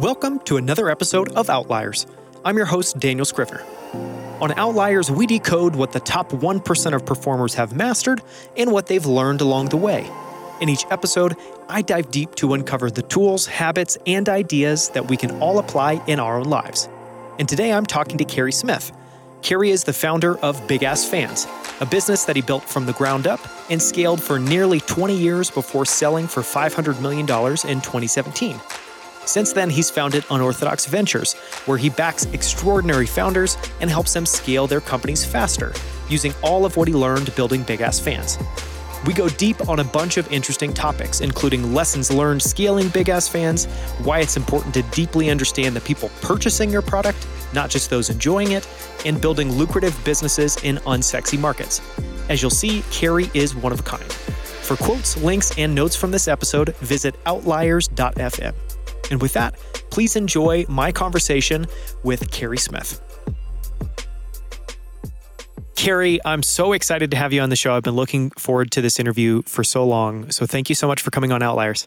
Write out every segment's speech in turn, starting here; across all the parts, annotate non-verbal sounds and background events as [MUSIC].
Welcome to another episode of Outliers. I'm your host, Daniel Scrivner. On Outliers, we decode what the top 1% of performers have mastered and what they've learned along the way. In each episode, I dive deep to uncover the tools, habits, and ideas that we can all apply in our own lives. And today I'm talking to Carey Smith. Carey is the founder of Big Ass Fans, a business that he built from the ground up and scaled for nearly 20 years before selling for $500 million in 2017. Since then, he's founded Unorthodox Ventures, where he backs extraordinary founders and helps them scale their companies faster, using all of what he learned building Big Ass Fans. We go deep on a bunch of interesting topics, including lessons learned scaling Big Ass Fans, why it's important to deeply understand the people purchasing your product, not just those enjoying it, and building lucrative businesses in unsexy markets. As you'll see, Carey is one of a kind. For quotes, links, and notes from this episode, visit outliers.fm. And with that, please enjoy my conversation with Carey Smith. Carey, I'm so excited to have you on the show. I've been looking forward to this interview for so long. So thank you so much for coming on Outliers.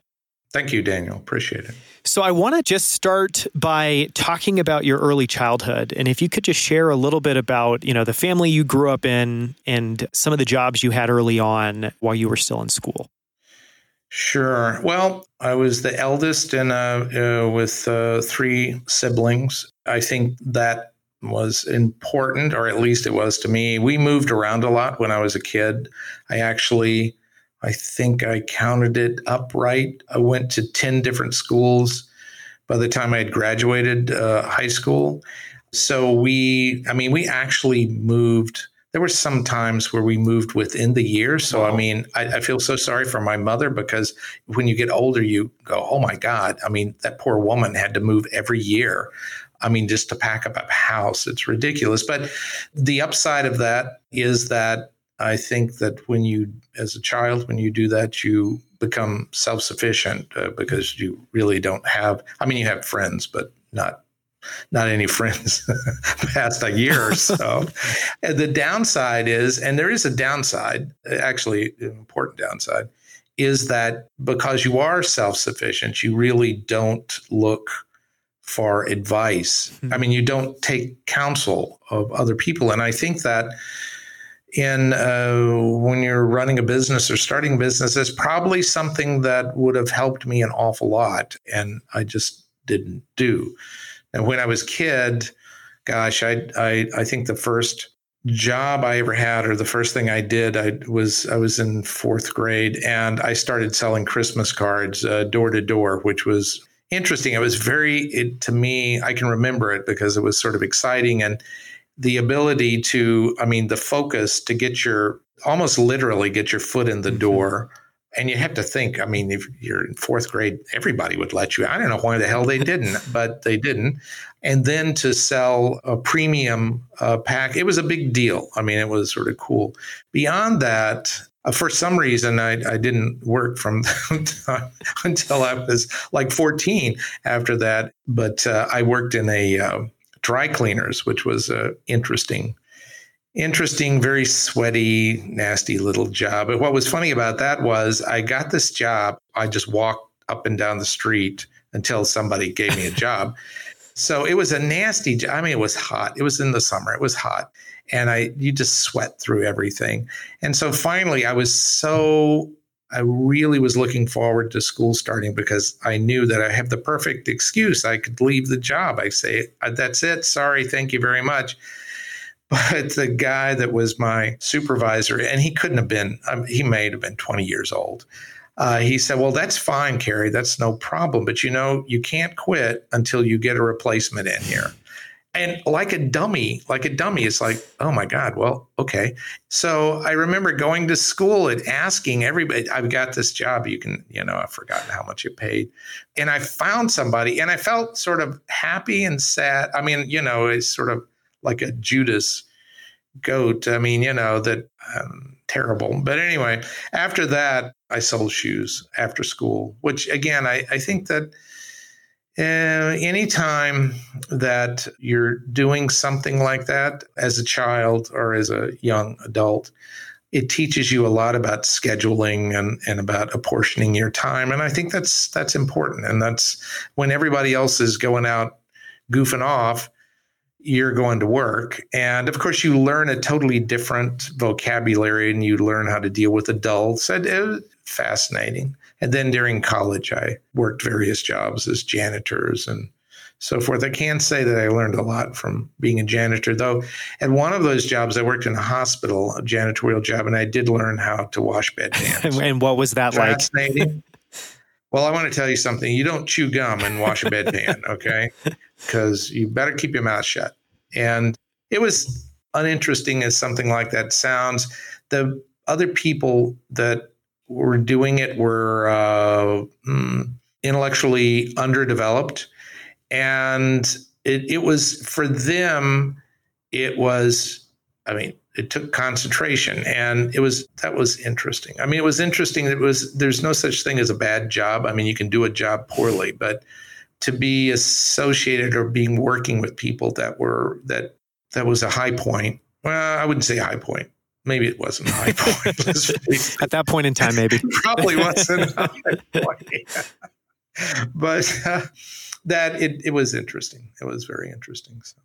Thank you, Daniel. Appreciate it. So I want to just start by talking about your early childhood and if you could just share a little bit about, you know, the family you grew up in and some of the jobs you had early on while you were still in school. Sure. Well, I was the eldest in a, uh, with uh, three siblings. I think that was important, or at least it was to me. We moved around a lot when I was a kid. I actually, I think I counted it upright. I went to 10 different schools by the time I had graduated uh, high school. So we, I mean, we actually moved there were some times where we moved within the year. So. I mean, I, I, feel so sorry for my mother because when you get older, you go, oh my God. I mean, that poor woman had to move every year. I mean, just to pack up a house, it's ridiculous. But the upside of that is that I think that when you, as a child, when you do that, you become self sufficient uh, because you really don't have, I mean, you have friends, but not not any friends [LAUGHS] past a year or so. and the downside is, and there is a downside, actually, an important downside, is that because you are self sufficient, you really don't look for advice. Mm-hmm. I mean, you don't take counsel of other people. And I think that in uh, when you're running a business or starting a business is probably something that would have helped me an awful lot and i just didn't do and when I was kid, gosh, I I I think the first job I ever had, or the first thing I did, I was I was in fourth grade, and I started selling Christmas cards uh, door to door, which was interesting. It was very it, to me. I can remember it because it was sort of exciting and the ability to, I mean, the focus to get your almost literally get your foot in the mm-hmm. And you have to think, I mean, if you're in fourth grade, everybody would let you. I don't know why the hell they didn't, [LAUGHS] but they didn't. And then to sell a premium uh, pack, it was a big deal. I mean, it was sort of cool. Beyond that, uh, for some reason, I, I didn't work from [LAUGHS] until I was like 14 after that. But uh, I worked in a uh, dry cleaners, which was uh, interesting interesting, very sweaty, nasty little job. But what was funny about that was I got this job. I just walked up and down the street until somebody gave me a [LAUGHS] job. So it was a nasty job. I mean, it was hot. It was in the summer. It was hot. And I you just sweat through everything. And so finally I was so I really was looking forward to school starting because I knew that I have the perfect excuse. I could leave the job. I say, uh, that's it. Sorry. Thank you very much. [LAUGHS] But the guy that was my supervisor, and he couldn't have been, um, he may have been 20 years old. Uh, he said, Well, that's fine, Carey. That's no problem. But you know, you can't quit until you get a replacement in here. And like a dummy, like a dummy, it's like, oh my God, well, okay. So I remember going to school and asking everybody, I've got this job. You can, you know, I've forgotten how much it paid. And I found somebody and I felt sort of happy and sad. I mean, you know, it's sort of like a Judas goat. I mean, you know, that um, terrible. But anyway, after that, I sold shoes after school, which again, I, I think that uh, anytime that you're doing something like that as a child or as a young adult, it teaches you a lot about scheduling and, and about apportioning your time. And I think that's that's important. And that's when everybody else is going out goofing off, you're going to work. And of course, you learn a totally different vocabulary and you learn how to deal with adults. And it was fascinating. And then during college, I worked various jobs as janitors and so forth. I can say that I learned a lot from being a janitor, though. At one of those jobs, I worked in a hospital, a janitorial job, and I did learn how to wash bedpans. [LAUGHS] and what was that like? Fascinating. Well, I want to tell you something. You don't chew gum and wash a bedpan, [LAUGHS] okay? Because you better keep your mouth shut. And it was uninteresting as something like that sounds. The other people that were doing it were uh, mm, intellectually underdeveloped and it, it was for them it was i mean it took concentration. And it was that was interesting. I mean it was interesting it was there's no such thing as a bad job. I mean you can do a job poorly but to be associated or being working with people that were that that was a high point. Well i wouldn't say high point. Maybe it wasn't a high point. [LAUGHS] [LAUGHS] At that point in time maybe. [LAUGHS] Probably wasn't a high point. But uh, that it, it was interesting. It was very interesting. So.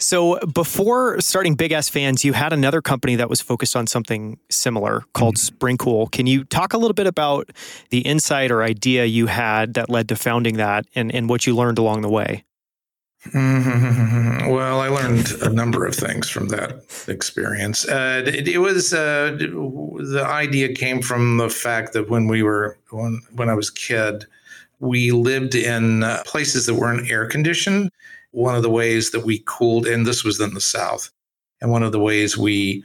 So before starting Big Ass Fans, you had another company that was focused on something similar called mm-hmm. Springcool. Can you talk a little bit about the insight or idea you had that led to founding that and, and what you learned along the way? Mm-hmm. [LAUGHS] Well, I learned a number of things from that experience. Uh, it, it, was uh, the idea came from the fact that when we were when when I was a kid, we lived in uh, places that weren't air conditioned. One of the ways that we cooled, and this was in the South, and one of the ways we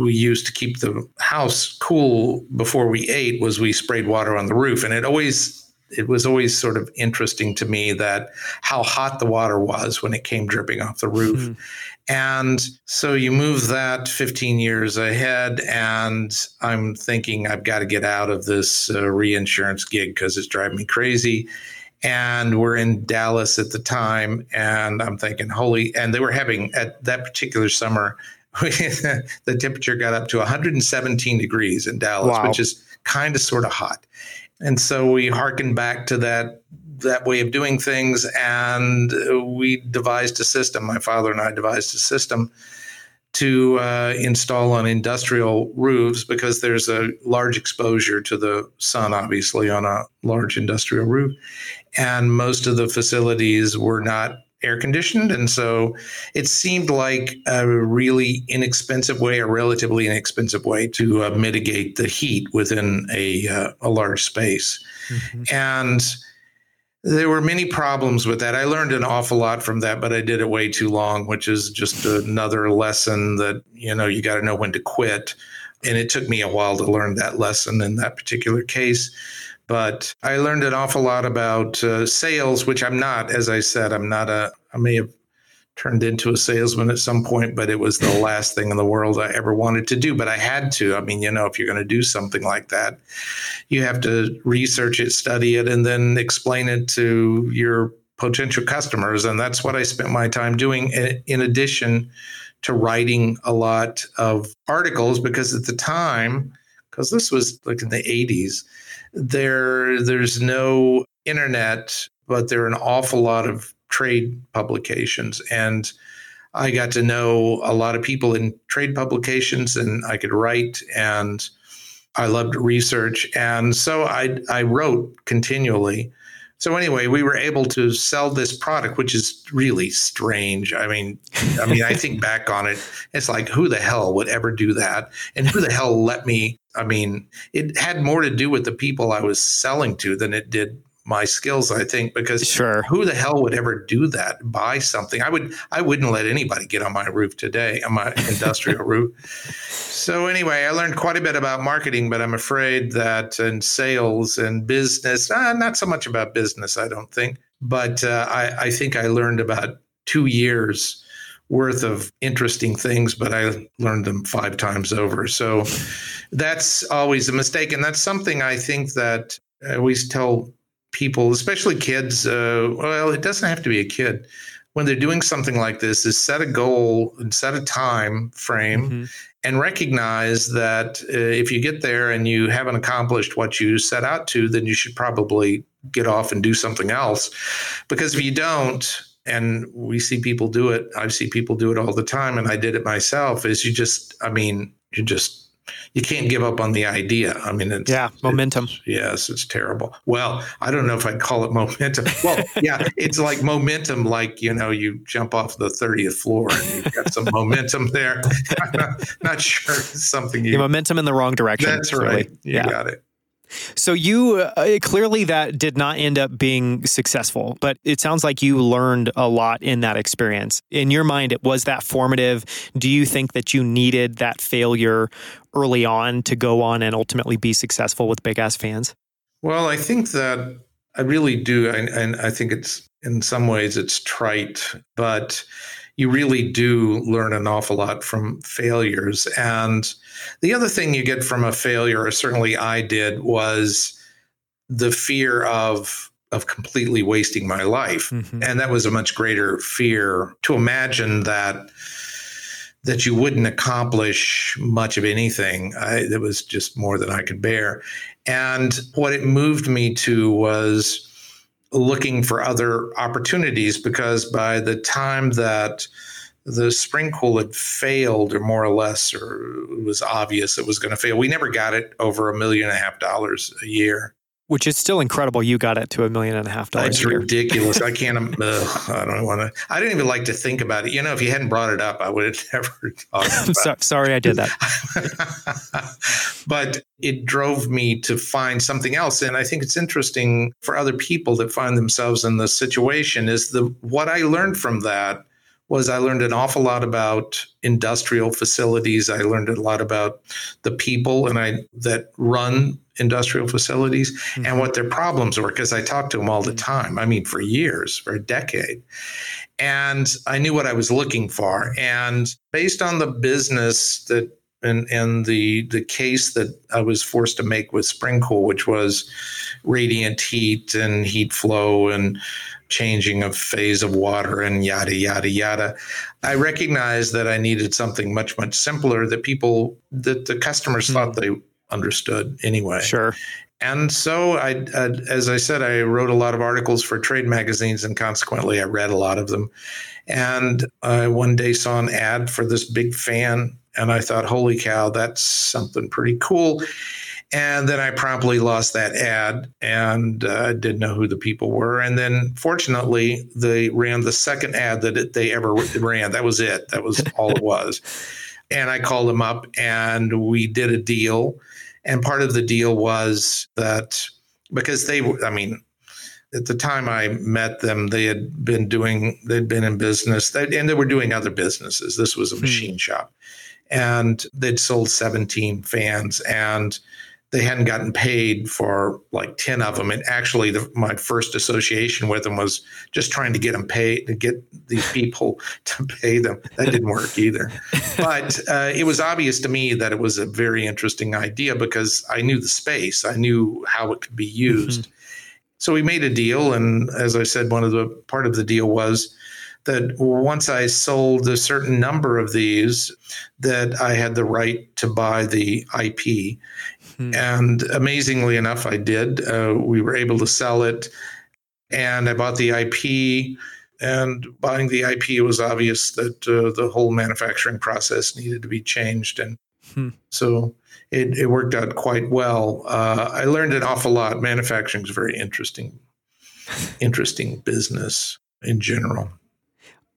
we used to keep the house cool before we ate was we sprayed water on the roof, and it always it was always sort of interesting to me that how hot the water was when it came dripping off the roof. Mm-hmm. And so you move that 15 years ahead, and I'm thinking I've got to get out of this uh, reinsurance gig because it's driving me crazy. And we're in Dallas at the time, and I'm thinking, holy, and they were having at that particular summer, [LAUGHS] the temperature got up to 117 degrees in Dallas, wow. which is kind of sort of hot. And so we harkened back to that that way of doing things, and we devised a system. My father and I devised a system to uh, install on industrial roofs because there's a large exposure to the sun, obviously, on a large industrial roof. And most of the facilities were not air conditioned. And so it seemed like a really inexpensive way, a relatively inexpensive way to uh, mitigate the heat within a, uh, a large space. Mm-hmm. And there were many problems with that. I learned an awful lot from that, but I did it way too long, which is just another lesson that, you know, you got to know when to quit. And it took me a while to learn that lesson in that particular case. But I learned an awful lot about uh, sales, which I'm not, as I said, I'm not a, I may have turned into a salesman at some point, but it was the [LAUGHS] last thing in the world I ever wanted to do. But I had to. I mean, you know, if you're going to do something like that, you have to research it, study it, and then explain it to your potential customers. And that's what I spent my time doing, in addition to writing a lot of articles, because at the time, because this was like in the 80s, there there's no internet, but there are an awful lot of trade publications. And I got to know a lot of people in trade publications and I could write and I loved research. And so I, I wrote continually. So anyway, we were able to sell this product, which is really strange. I mean, I mean, I [LAUGHS] think back on it, it's like who the hell would ever do that? And who the hell let me? I mean, it had more to do with the people I was selling to than it did my skills i think because sure. who the hell would ever do that buy something i would i wouldn't let anybody get on my roof today on my [LAUGHS] industrial roof so anyway i learned quite a bit about marketing but i'm afraid that in sales and business uh, not so much about business i don't think but uh, I, I think i learned about two years worth of interesting things, but I learned them five times over. So that's always a mistake. And that's something I think that I always tell people, especially kids. Uh, well, it doesn't have to be a kid. when they're doing something like this is set a goal and set a time frame mm-hmm. and recognize that uh, if you get there and you haven't accomplished what you set out to, then you should probably get off and do something else. Because if you don't, and we see people do it, I see people do it all the time, and I did it myself, is you just, I mean, you just you can't give up on the idea. I mean, it's, yeah, momentum. It's, yes, it's terrible. Well, I don't know if I'd call it momentum. Well, yeah, it's like momentum, like you know, you jump off the thirtieth floor and you've got some momentum there. not, [LAUGHS] not sure it's something you the momentum in the wrong direction. That's right. Really. You yeah. got it. So you uh, clearly that did not end up being successful, but it sounds like you learned a lot in that experience. In your mind, it was that formative. Do you think that you needed that failure early on to go on and ultimately be successful with Big Ass Fans? Well, I think that I really do, and, and I think it's in some ways it's trite, but you really do learn an awful lot from failures. And the other thing you get from a failure, or certainly I did, was the fear of of completely wasting my life. Mm-hmm. And that was a much greater fear to imagine that that you wouldn't accomplish much of anything. I, it was just more than I could bear. And what it moved me to was looking for other opportunities because by the time that the Springcool had failed or more or less or it was obvious it was going to fail we never got it over a million and a half dollars a year which is still incredible. You got it to a million and a half dollars. It's ridiculous. I [LAUGHS] can't. Ugh, I don't want to. I didn't even like to think about it. You know, if you hadn't brought it up, I would have [LAUGHS] never talked. [LAUGHS] So, sorry, I did that. but it drove me to find something else, and I think it's interesting for other people that find themselves in this situation. Is the what I learned from that was I learned an awful lot about industrial facilities. I learned a lot about the people and I that run industrial facilities mm-hmm. and what their problems were because I talked to them all the time. I mean, for years, for a decade. And I knew what I was looking for. And based on the business that and, and the the case that I was forced to make with Springcool, which was radiant heat and heat flow and changing of phase of water and yada yada yada. I recognized that I needed something much much simpler that people that the customers mm-hmm. thought they understood anyway. Sure. And so I, uh, as I said, I wrote a lot of articles for trade magazines, and consequently, I read a lot of them. And I one day saw an ad for this big fan, and I thought, "Holy cow, that's something pretty cool." And then I promptly lost that ad and uh, didn't know who the people were. And then fortunately, they ran the second ad that they ever ran. That was it. That was all it was. And I called them up and we did a deal. And part of the deal was that because they, I mean, at the time I met them, they had been doing, they'd been in business they, and they were doing other businesses. This was a hmm. machine shop. And they'd sold 17 fans. And they hadn't gotten paid for like 10 of them. And actually, the, my first association with them was just trying to get them paid, to get these people [LAUGHS] to pay them. That didn't work either. But uh, it was obvious to me that it was a very interesting idea because I knew the space, I knew how it could be used. Mm-hmm. So we made a deal. And as I said, one of the part of the deal was that once I sold a certain number of these, that I had the right to buy the IP. Hmm. And amazingly enough, I did. Uh, we were able to sell it, and I bought the IP. And buying the IP, it was obvious that uh, the whole manufacturing process needed to be changed, and hmm. so it, it, worked out quite well. Uh, I learned an awful lot. Manufacturing is very interesting, interesting business in general.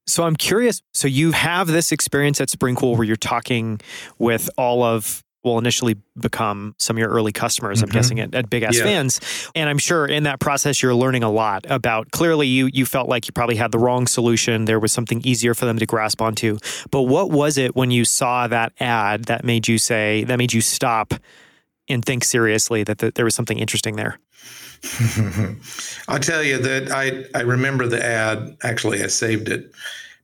So I'm curious. So you have this experience at Springcool where you're talking with all of will initially become some of your early customers, I'm mm-hmm. guessing at, at Big Ass yeah. Fans. And I'm sure in that process you're learning a lot about clearly you you felt like you probably had the wrong solution. There was something easier for them to grasp onto. But what was it when you saw that ad that made you say that made you stop and think seriously that, that there was something interesting there? [LAUGHS] I'll tell you that I, I remember the ad. Actually, I saved it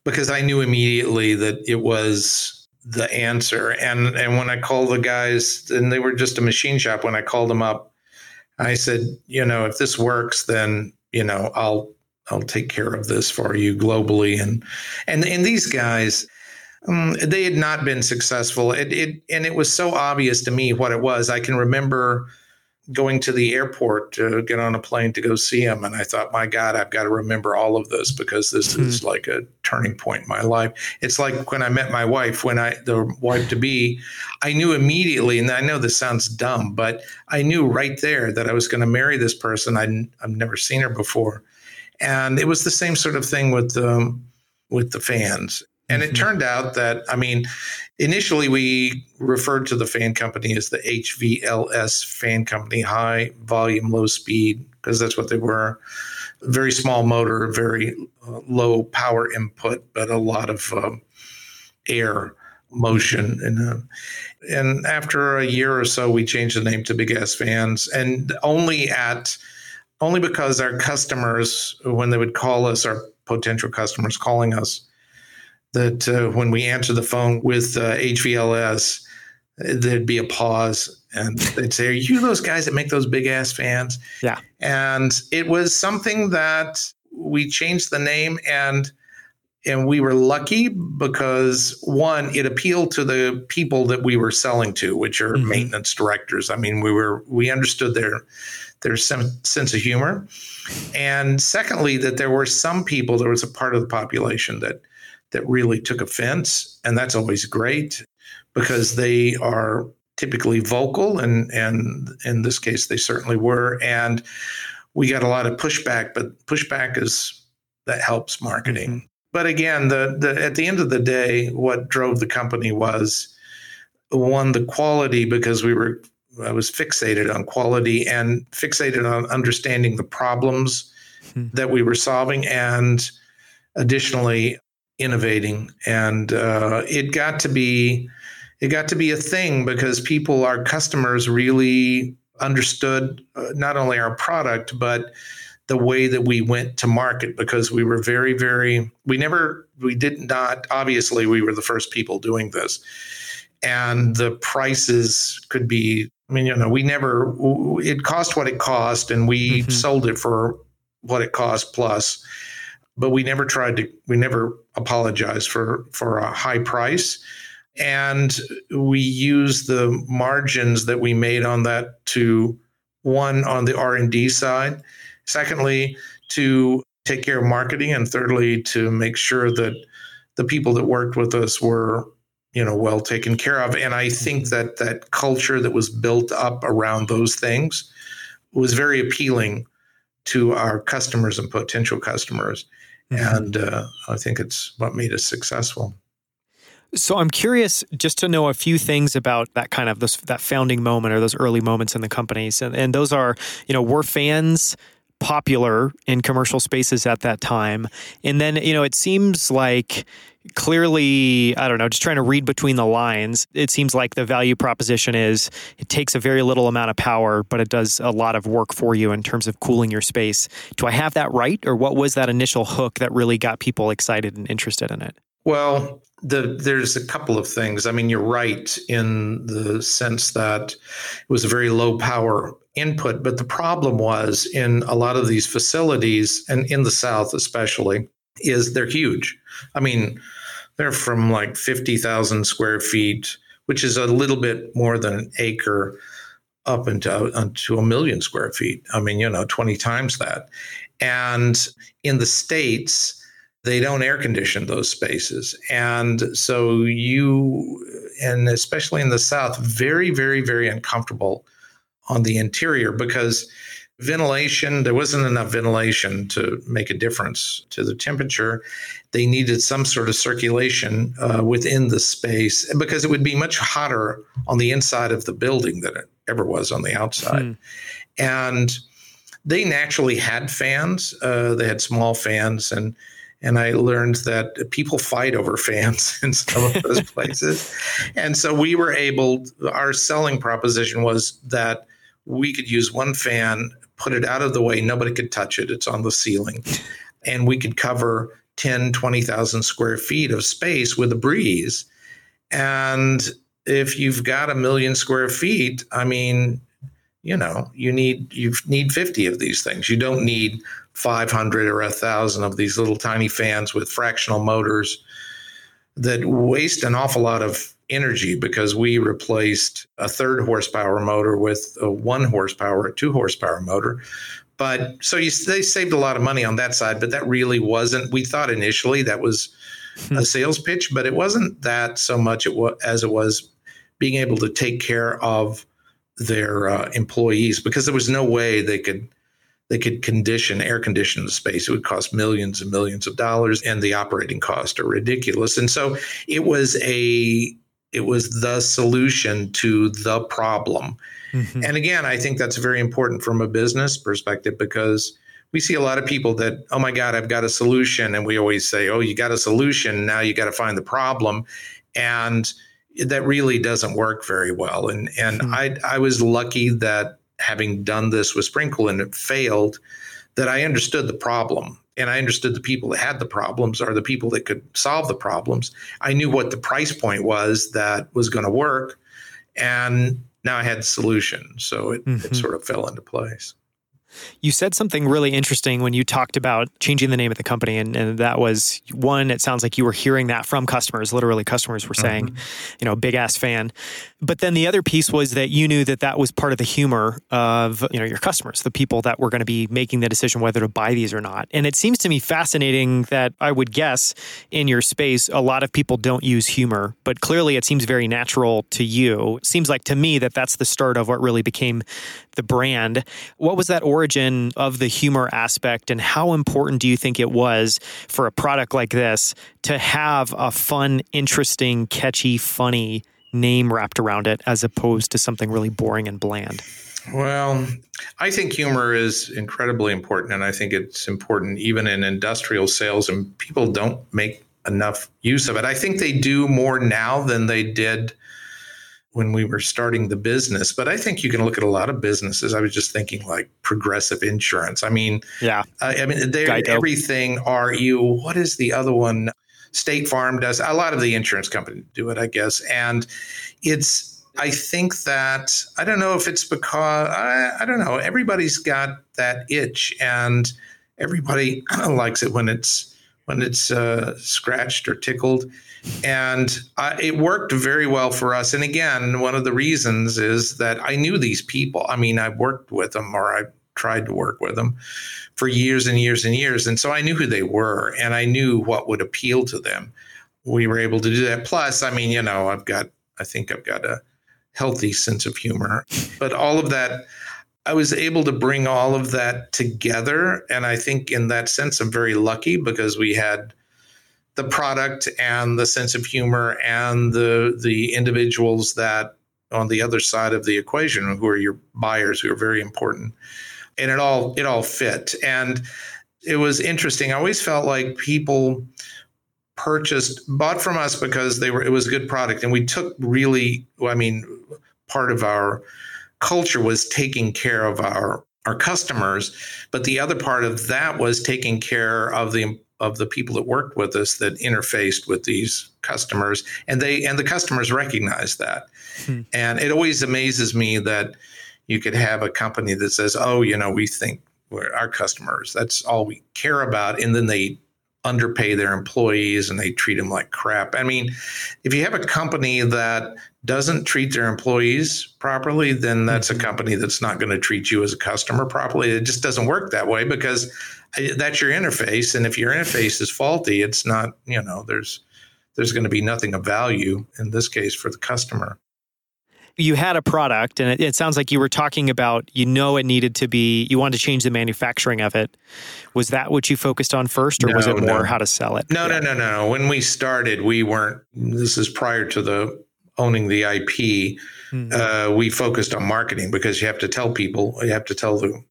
because I knew immediately that it was the answer. And and when I called the guys, and they were just a machine shop. When I called them up, I said, you know, if this works, then you know, I'll I'll take care of this for you globally. And and and these guys, um, they had not been successful. It, it and it was so obvious to me what it was. I can remember going to the airport to get on a plane to go see him. And I thought, my God, I've got to remember all of this because this mm-hmm. is like a turning point in my life. It's like when I met my wife, when I, the wife to be, I knew immediately, and I know this sounds dumb, but I knew right there that I was going to marry this person. I, I've never seen her before. And it was the same sort of thing with the, um, with the fans. And it mm-hmm. turned out that, I mean, initially we referred to the fan company as the HVLS fan company, high volume, low speed, because that's what they were. Very small motor, very uh, low power input, but a lot of um, air motion. And, uh, and after a year or so, we changed the name to Big Ass Fans, and only at only because our customers, when they would call us, our potential customers calling us, that uh, when we answer the phone with uh, HVLS, there'd be a pause and they'd say, Are you those guys that make those big ass fans? Yeah. And it was something that we changed the name and and we were lucky because one it appealed to the people that we were selling to which are mm-hmm. maintenance directors i mean we were we understood their their sense of humor and secondly that there were some people there was a part of the population that that really took offense, and that's always great because they are typically vocal, and and in this case they certainly were, and we got a lot of pushback, but pushback is that helps marketing. Mm-hmm. But again, the, the at the end of the day, what drove the company was one the quality because we were I was fixated on quality and fixated on understanding the problems hmm that we were solving and additionally innovating, and uh, it got to be it got to be a thing because people, our customers, really understood uh, not only our product but the way that we went to market because we were very very we never we did not obviously we were the first people doing this. And the prices could be i mean you know we never it cost what it cost and we mm-hmm. sold it for what it cost plus but we never tried to we never apologized for for a high price and we use the margins that we made on that to one on the r&d side secondly to take care of marketing and thirdly to make sure that the people that worked with us were you know well taken care of and i think mm-hmm. that that culture that was built up around those things was very appealing to our customers and potential customers. And uh, I think it's what made us successful. So I'm curious just to know a few things about that kind of this that founding moment or those early moments in the companies, and, and those are you know were fans popular in commercial spaces at that time, and then you know it seems like clearly, I don't know, just trying to read between the lines, it seems like the value proposition is it takes a very little amount of power, but it does a lot of work for you in terms of cooling your space. Do I have that right? Or what was that initial hook that really got people excited and interested in it? Well, the, there's a couple of things. I mean, you're right in the sense that it was a very low power input, but the problem was in a lot of these facilities, and in the South especially, is they're huge. I mean, they're from like 50,000 square feet, which is a little bit more than an acre, up into, uh, into a million square feet. I mean, you know, 20 times that. And in the States, they don't air condition those spaces. And so you, and especially in the South, very, very, very uncomfortable on the interior because ventilation, there wasn't enough ventilation to make a difference to the temperature. They needed some sort of circulation uh, within the space because it would be much hotter on the inside of the building than it ever was on the outside. Hmm. And they naturally had fans. Uh, they had small fans, and and I learned that people fight over fans [LAUGHS] in some of those places. And so we were able. Our selling proposition was that we could use one fan put it out of the way. Nobody could touch it. It's on the ceiling. And we could cover 10, 20,000 square feet of space with a breeze. And if you've got a million square feet, I mean, you know, you need you need 50 of these things. You don't need 500 or a thousand of these little tiny fans with fractional motors that waste an awful lot of energy because we replaced a third horsepower motor with a one horsepower, a two horsepower motor. But so you, they saved a lot of money on that side, but that really wasn't. We thought initially that was a hmm. sales pitch, but it wasn't that so much it was, as it was being able to take care of their uh, employees because there was no way they could they could condition air condition the space. It would cost millions and millions of dollars, and the operating costs are ridiculous. And so it was a it was the solution to the problem. Mm-hmm. And again, I think that's very important from a business perspective because we see a lot of people that, oh my God, I've got a solution. And we always say, oh, you got a solution. Now you got to find the problem. And that really doesn't work very well. And and mm-hmm. I I was lucky that having done this with Springcool and it failed, that I understood the problem and I understood the people that had the problems or the people that could solve the problems. I knew what the price point was that was going to work, and now I had the solution. So it, mm-hmm. it sort of fell into place. You said something really interesting when you talked about changing the name of the company. And, and, that was one, it sounds like you were hearing that from customers. Literally, customers were saying, mm-hmm. you know, big ass fan. But then the other piece was that you knew that that was part of the humor of, you know, your customers, the people that were going to be making the decision whether to buy these or not. And it seems to me fascinating that I would guess in your space, a lot of people don't use humor, but clearly it seems very natural to you. It seems like to me that that's the start of what really became the brand. What was that origin of the humor aspect, and how important do you think it was for a product like this to have a fun, interesting, catchy, funny name wrapped around it as opposed to something really boring and bland? Well, I think humor is incredibly important, and I think it's important even in industrial sales, and people don't make enough use of it. I think they do more now than they did when we were starting the business. But I think you can look at a lot of businesses. I was just thinking like progressive insurance. I mean, yeah, uh, I mean, they everything. Are you? What is the other one? State Farm does. A lot of the insurance companies do it, I guess, and it's. I think that I don't know if it's because I, I don't know. Everybody's got that itch, and everybody [CLEARS THROAT] likes it when it's when it's uh, scratched or tickled and uh, it worked very well for us. And again, one of the reasons is that I knew these people. I mean, I worked with them or I tried to work with them for years and years and years. And so I knew who they were and I knew what would appeal to them. We were able to do that. Plus, I mean, you know, I've got, I think I've got a healthy sense of humor, but all of that. I was able to bring all of that together. And I think in that sense, I'm very lucky because we had the product and the sense of humor and the the individuals that on the other side of the equation who are your buyers who are very important. And it all it all fit. And it was interesting. I always felt like people purchased bought from us because they were it was a good product. And we took really i mean part of our culture was taking care of our our customers but the other part of that was taking care of the of the people that worked with us that interfaced with these customers and they and the customers recognize that hmm. and it always amazes me that you could have a company that says oh you know we think we're our customers that's all we care about and then they underpay their employees and they treat them like crap i mean if you have a company that doesn't treat their employees properly then that's a hmm. company that's not going to treat you as a customer properly it just doesn't work that way because that's your interface and if your interface is faulty it's not you know there's there's going to be nothing of value in this case for the customer you had a product and it, it, sounds like you were talking about you know it needed to be you wanted to change the manufacturing of it was that what you focused on first or no, was it more no. how to sell it no yeah. no no no when we started we weren't this is prior to the owning the ip mm-hmm. uh, we focused on marketing because you have to tell people you have to tell the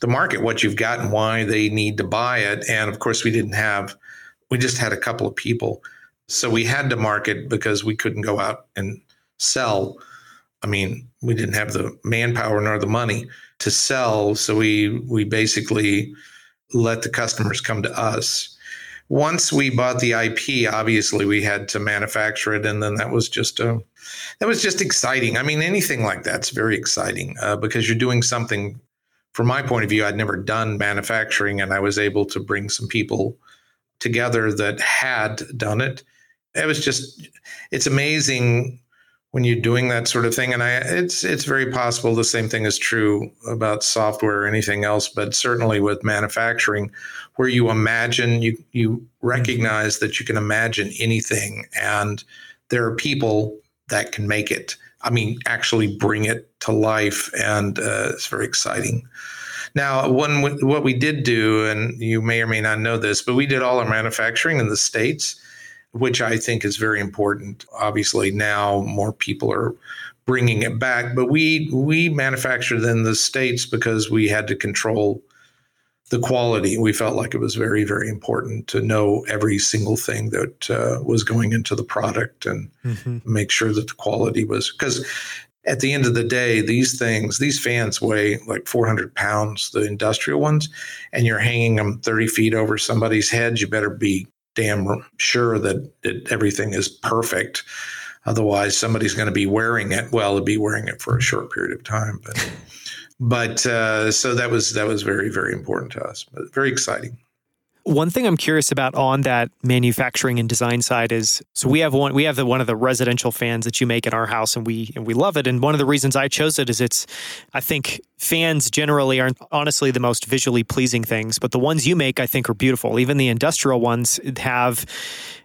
the market what you've got and why they need to buy it. And of course, we didn't have, we just had a couple of people. So we had to market because we couldn't go out and sell. I mean, we didn't have the manpower nor the money to sell. So we we basically let the customers come to us. once we bought the IP, obviously we had to manufacture it, and then that was just a that was just exciting. I mean, anything like that's very exciting uh, because you're doing something. From my point of view, I'd never done manufacturing, and I was able to bring some people together that had done it. It was just it's amazing when you're doing that sort of thing and i it's it's very possible the same thing is true about software or anything else but certainly with manufacturing where you imagine you you recognize that you can imagine anything and there are people that can make it i mean actually bring it to life and uh, it's very exciting now one what we did do and you may or may not know this but we did all our manufacturing in the states which I think is very important. Obviously, now more people are bringing it back, but we we manufactured in the states because we had to control the quality. We felt like it was very very important to know every single thing that uh, was going into the product and mm-hmm. make sure that the quality was because. At the end of the day, these things, these fans weigh like 400 pounds, the industrial ones, and you're hanging them 30 feet over somebody's head. You better be damn sure that it, everything is perfect. Otherwise, somebody's going to be wearing it. Well, to be wearing it for a short period of time, but but uh, so that was that was very very important to us. But very exciting. One thing I'm curious about on that manufacturing and design side is so we have one we have the one of the residential fans that you make in our house and we and we love it and one of the reasons I chose it is it's I think fans generally aren't honestly the most visually pleasing things but the ones you make I think are beautiful even the industrial ones have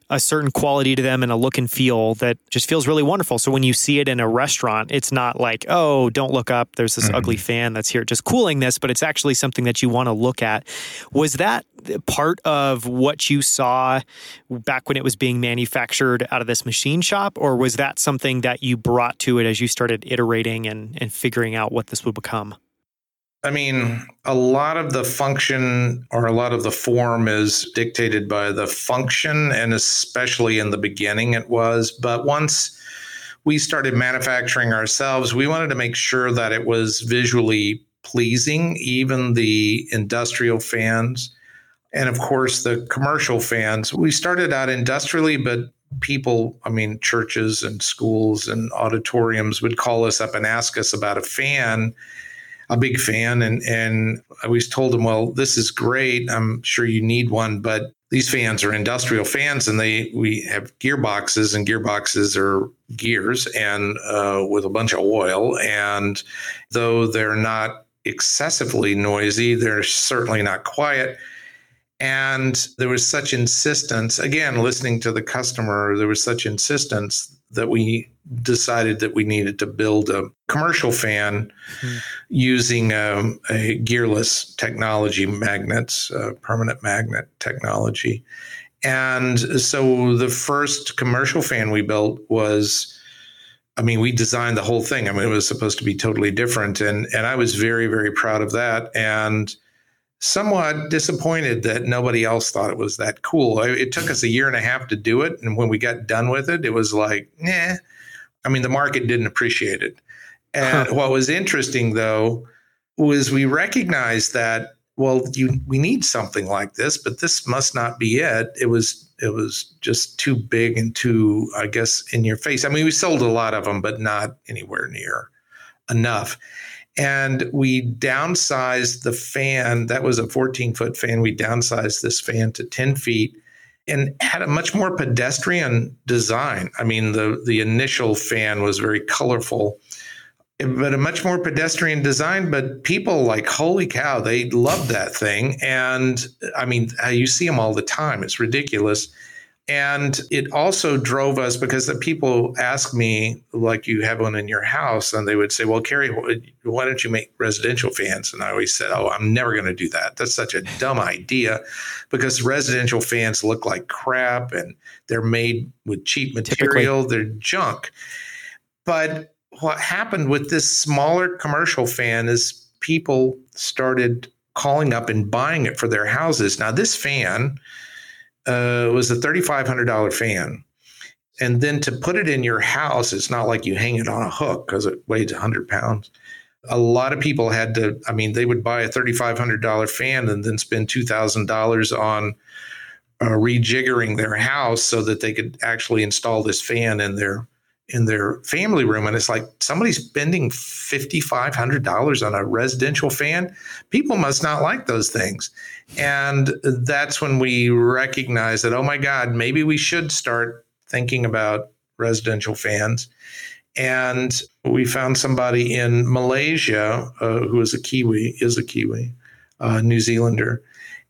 a certain quality to them and a look and feel that just feels really wonderful. So when you see it in a restaurant, it's not like, oh, don't look up. There's this mm-hmm. ugly fan that's here just cooling this, but it's actually something that you want to look at. Was that part of what you saw back when it was being manufactured out of this machine shop? Or was that something that you brought to it as you started iterating and, and figuring out what this would become? I mean, a lot of the function or a lot of the form is dictated by the function, and especially in the beginning it was. But once we started manufacturing ourselves, we wanted to make sure that it was visually pleasing, even the industrial fans. And of course, the commercial fans. We started out industrially, but people, I mean, churches and schools and auditoriums would call us up and ask us about a fan a big fan, and and I always told him, well, this is great. I'm sure you need one, but these fans are industrial fans, and they we have gearboxes, and gearboxes are gears and uh, with a bunch of oil, and though they're not excessively noisy, they're certainly not quiet. And there was such insistence, again, listening to the customer, there was such insistence that we decided that we needed to build a commercial fan mm-hmm. using um, a gearless technology, magnets, uh, permanent magnet technology. And so the first commercial fan we built was. I mean, we designed the whole thing. I mean, it was supposed to be totally different, and and I was very, very proud of that. And somewhat disappointed that nobody else thought it was that cool. It took us a year and a half to do it. And when we got done with it, it was like, nah. I mean, the market didn't appreciate it. And huh. what was interesting, though, was we recognized that well, you we need something like this, but this must not be it. It was it was just too big and too, I guess, in your face. I mean, we sold a lot of them, but not anywhere near enough and we downsized the fan. That was a 14 foot fan. We downsized this fan to 10 feet and had a much more pedestrian design. I mean, the the initial fan was very colorful, but a much more pedestrian design. But people like, holy cow, they loved that thing. And I mean, uh, you see them all the time. It's ridiculous. And it also drove us because the people ask me, like, you have one in your house, and they would say, Well, Carey, why don't you make residential fans? And I always said, Oh, I'm never going to do that. That's such a dumb idea because residential fans look like crap and they're made with cheap material, Typically. they're junk. But what happened with this smaller commercial fan is people started calling up and buying it for their houses. Now, this fan, uh, was a $3,500 fan. And then to put it in your house, it's not like you hang it on a hook because it weighs 100 pounds. A lot of people had to, I mean, they would buy a $3,500 fan and then spend $2,000 on uh, rejiggering their house so that they could actually install this fan in their in their family room and it's like somebody's spending $5500 on a residential fan. People must not like those things. And that's when we recognize that oh my god maybe we should start thinking about residential fans. And we found somebody in malaysia uh, who is a kiwi is a kiwi uh, new zealander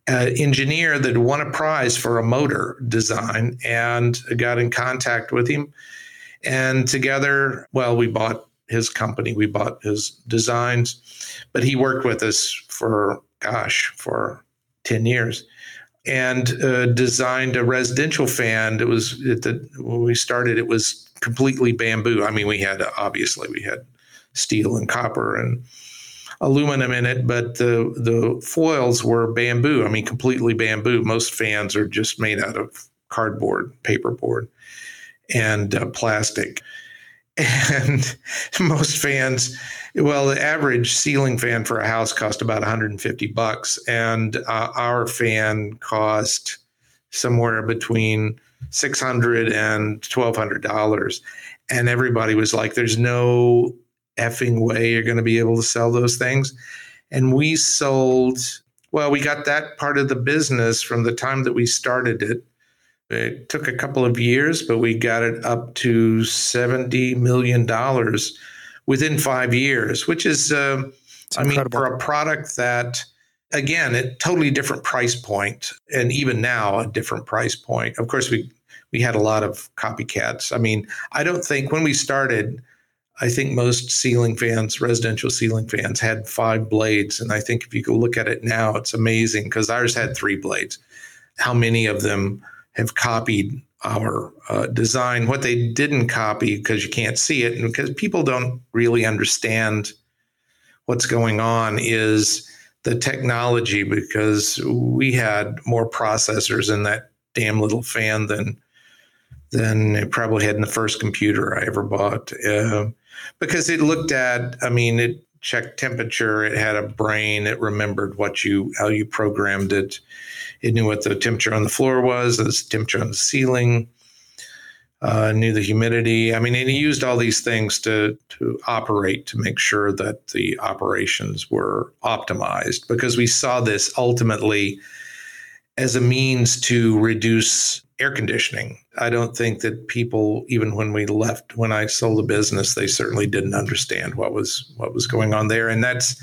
uh, engineer that won a prize for a motor design and got in contact with him and together, well, we bought his company, we bought his designs, but he worked with us for, gosh, for 10 years and uh, designed a residential fan. It was the, when we started, it was completely bamboo. I mean, we had obviously we had steel and copper and aluminum in it, but the the foils were bamboo. I mean, completely bamboo. Most fans are just made out of cardboard, paperboard and uh, plastic. [LAUGHS] And most fans, well, the average ceiling fan for a house cost about 150 bucks, and uh, our fan cost somewhere between 600 and 1200 dollars. And everybody was like, "There's no effing way you're going to be able to sell those things." And we sold. Well, we got that part of the business from the time that we started it it took a couple of years, but we got it up to $70 million within five years, which is, uh, I mean, for a product that, again, a totally different price point, and even now a different price point. Of course, we we had a lot of copycats. I mean, I don't think when we started, I think most ceiling fans, residential ceiling fans, had five blades, and I think if you go look at it now, it's amazing because ours had three blades. How many of them? Have copied our uh, design. What they didn't copy because you can't see it and because people don't really understand what's going on is the technology because we had more processors in that damn little fan than than it probably had in the first computer I ever bought uh, because it looked at I mean it checked temperature it had a brain it remembered what you how you programmed it it knew what the temperature on the floor was, the temperature on the ceiling, uh, knew the humidity. I mean, and he used all these things to to operate to make sure that the operations were optimized because we saw this ultimately as a means to reduce air conditioning. I don't think that people, even when we left, when I sold the business, they certainly didn't understand what was what was going on there, and that's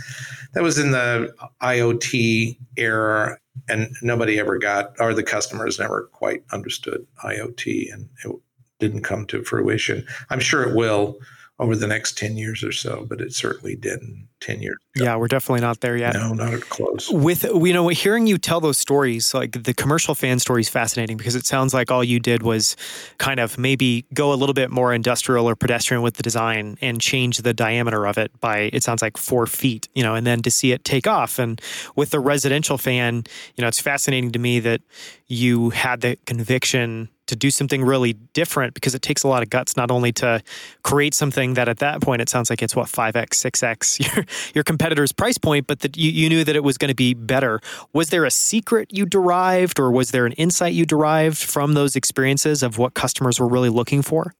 that was in the IoT era and nobody ever got, or the customers never quite understood IoT, and it didn't come to fruition. I'm sure it will over the next 10 years or so, but it certainly didn't 10 years ago. Yeah, we're definitely not there yet. No, not close. With, you know, hearing you tell those stories, like the commercial fan story is fascinating because it sounds like all you did was kind of maybe go a little bit more industrial or pedestrian with the design and change the diameter of it by, it sounds like four feet, you know, and then to see it take off. And with the residential fan, you know, it's fascinating to me that you had the conviction to do something really different because it takes a lot of guts not only to create something that at that point it sounds like it's what 5x 6x [LAUGHS] your, your competitor's price point but that you, you knew that it was going to be better. Was there a secret you derived or was there an insight you derived from those experiences of what customers were really looking for?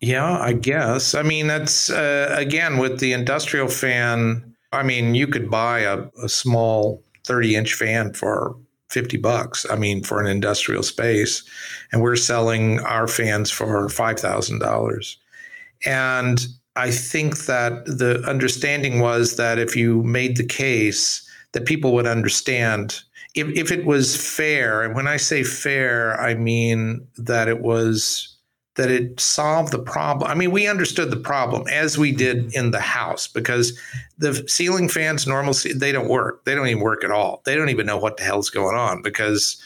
Yeah i guess. I mean that's uh, again with the industrial fan i mean you could buy a, a small 30 inch fan for 50 bucks i mean for an industrial space. And we're selling our fans for $5000 and i think that the understanding was that if you made the case that people would understand. If, if it was fair and when i say fair i mean that it was that it solved the problem. I mean, we understood the problem as we did in the house because the ceiling fans normal they don't work. They don't even work at all. They don't even know what the hell's going on because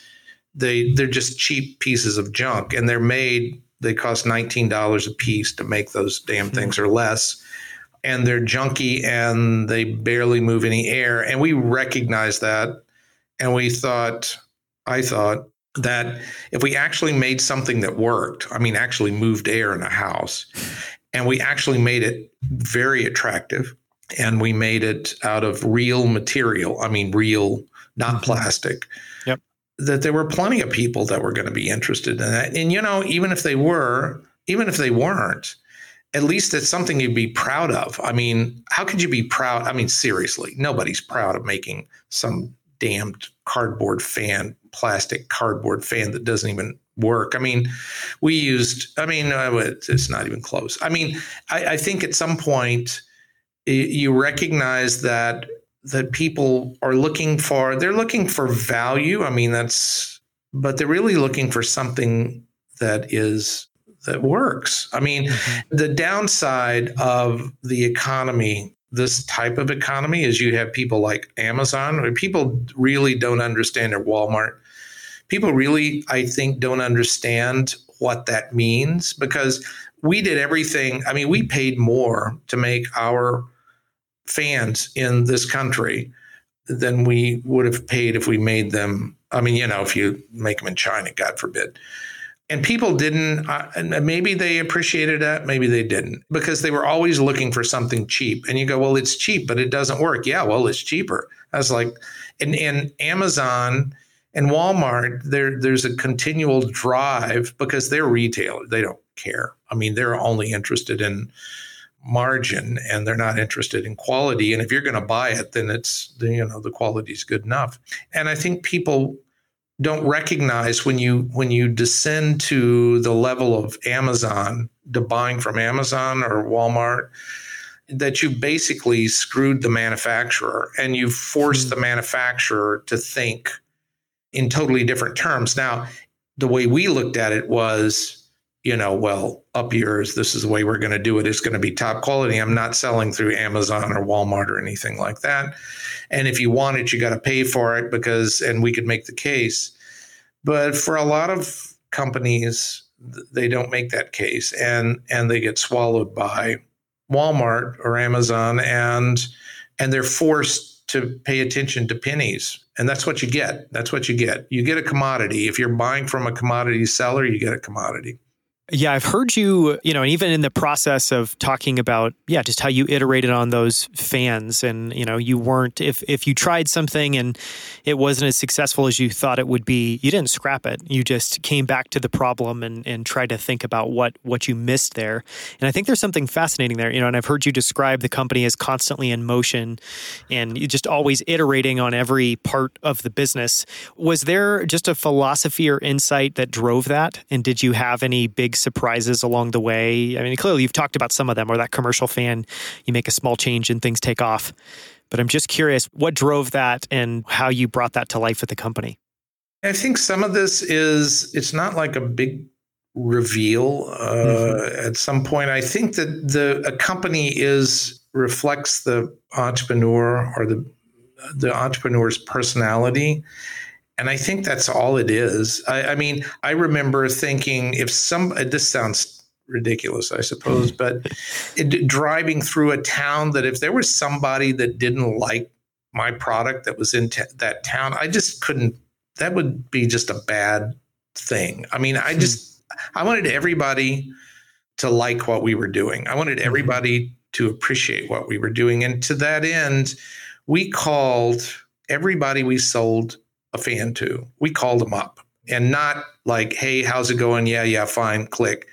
they they're just cheap pieces of junk and they're made they cost $19 a piece to make those damn hmm. things or less and they're junky and they barely move any air and we recognized that and we thought I thought that if we actually made something that worked, I mean, actually moved air in a house, and we actually made it very attractive, and we made it out of real material, I mean, real, not mm-hmm. plastic. Yep. that there were plenty of people that were going to be interested in that. And you know, even if they were, even if they weren't, at least it's something you'd be proud of. I mean, how could you be proud? I mean, seriously, nobody's proud of making some damned cardboard fan, plastic cardboard fan that doesn't even work. I mean, we used, I mean, uh, it's not even close. I mean, I, I think at some point you recognize that that people are looking for they're looking for value i mean that's but they're really looking for something that is that works i mean mm-hmm. the downside of the economy this type of economy is you have people like amazon people really don't understand or walmart people really i think don't understand what that means because we did everything i mean we paid more to make our fans in this country than we would have paid if we made them. I mean, you know, if you make them in China, God forbid. And people didn't, uh, and maybe they appreciated that, maybe they didn't, because they were always looking for something cheap. And you go, well, it's cheap, but it doesn't work. Yeah, well, it's cheaper. I was like, and, and Amazon and Walmart, there, there's a continual drive because they're retailers. They don't care. I mean, they're only interested in margin and they're not interested in quality and if you're going to buy it then it's you know the quality is good enough and i think people don't recognize when you when you descend to the level of amazon to buying from amazon or walmart that you basically screwed the manufacturer and you forced mm-hmm. the manufacturer to think in totally different terms now the way we looked at it was you know, well, up yours, this is the way we're going to do it. It's going to be top quality. I'm not selling through Amazon or Walmart or anything like that. And if you want it, you got to pay for it because, and we could make the case. But for a lot of companies, they don't make that case and and they get swallowed by Walmart or Amazon and and they're forced to pay attention to pennies and that's what you get that's what you get you get a commodity if you're buying from a commodity seller you get a commodity yeah, I've heard you, you know, and even in the process of talking about, yeah, just how you iterated on those fans and, you know, you weren't if if you tried something and it wasn't as successful as you thought it would be, you didn't scrap it. You just came back to the problem and and tried to think about what what you missed there. And I think there's something fascinating there, you know, and I've heard you describe the company as constantly in motion and just always iterating on every part of the business. Was there just a philosophy or insight that drove that? And did you have any big surprises along the way? I mean, clearly you've talked about some of them, or that commercial fan, you make a small change and things take off. But I'm just curious what drove that and how you brought that to life at the company. I think some of this is, it's not like a big reveal uh, mm-hmm. at some point. I think that the a company is reflects the entrepreneur or the the entrepreneur's personality and I think that's all it is. I, I mean, I remember thinking if some, this sounds ridiculous, I suppose, but it, driving through a town that if there was somebody that didn't like my product that was in t- that town, I just couldn't, that would be just a bad thing. I mean, I just, I wanted everybody to like what we were doing. I wanted mm-hmm. everybody to appreciate what we were doing. And to that end, we called everybody we sold a fan to. We called them up and not like, hey, how's it going? Yeah, yeah, fine, click.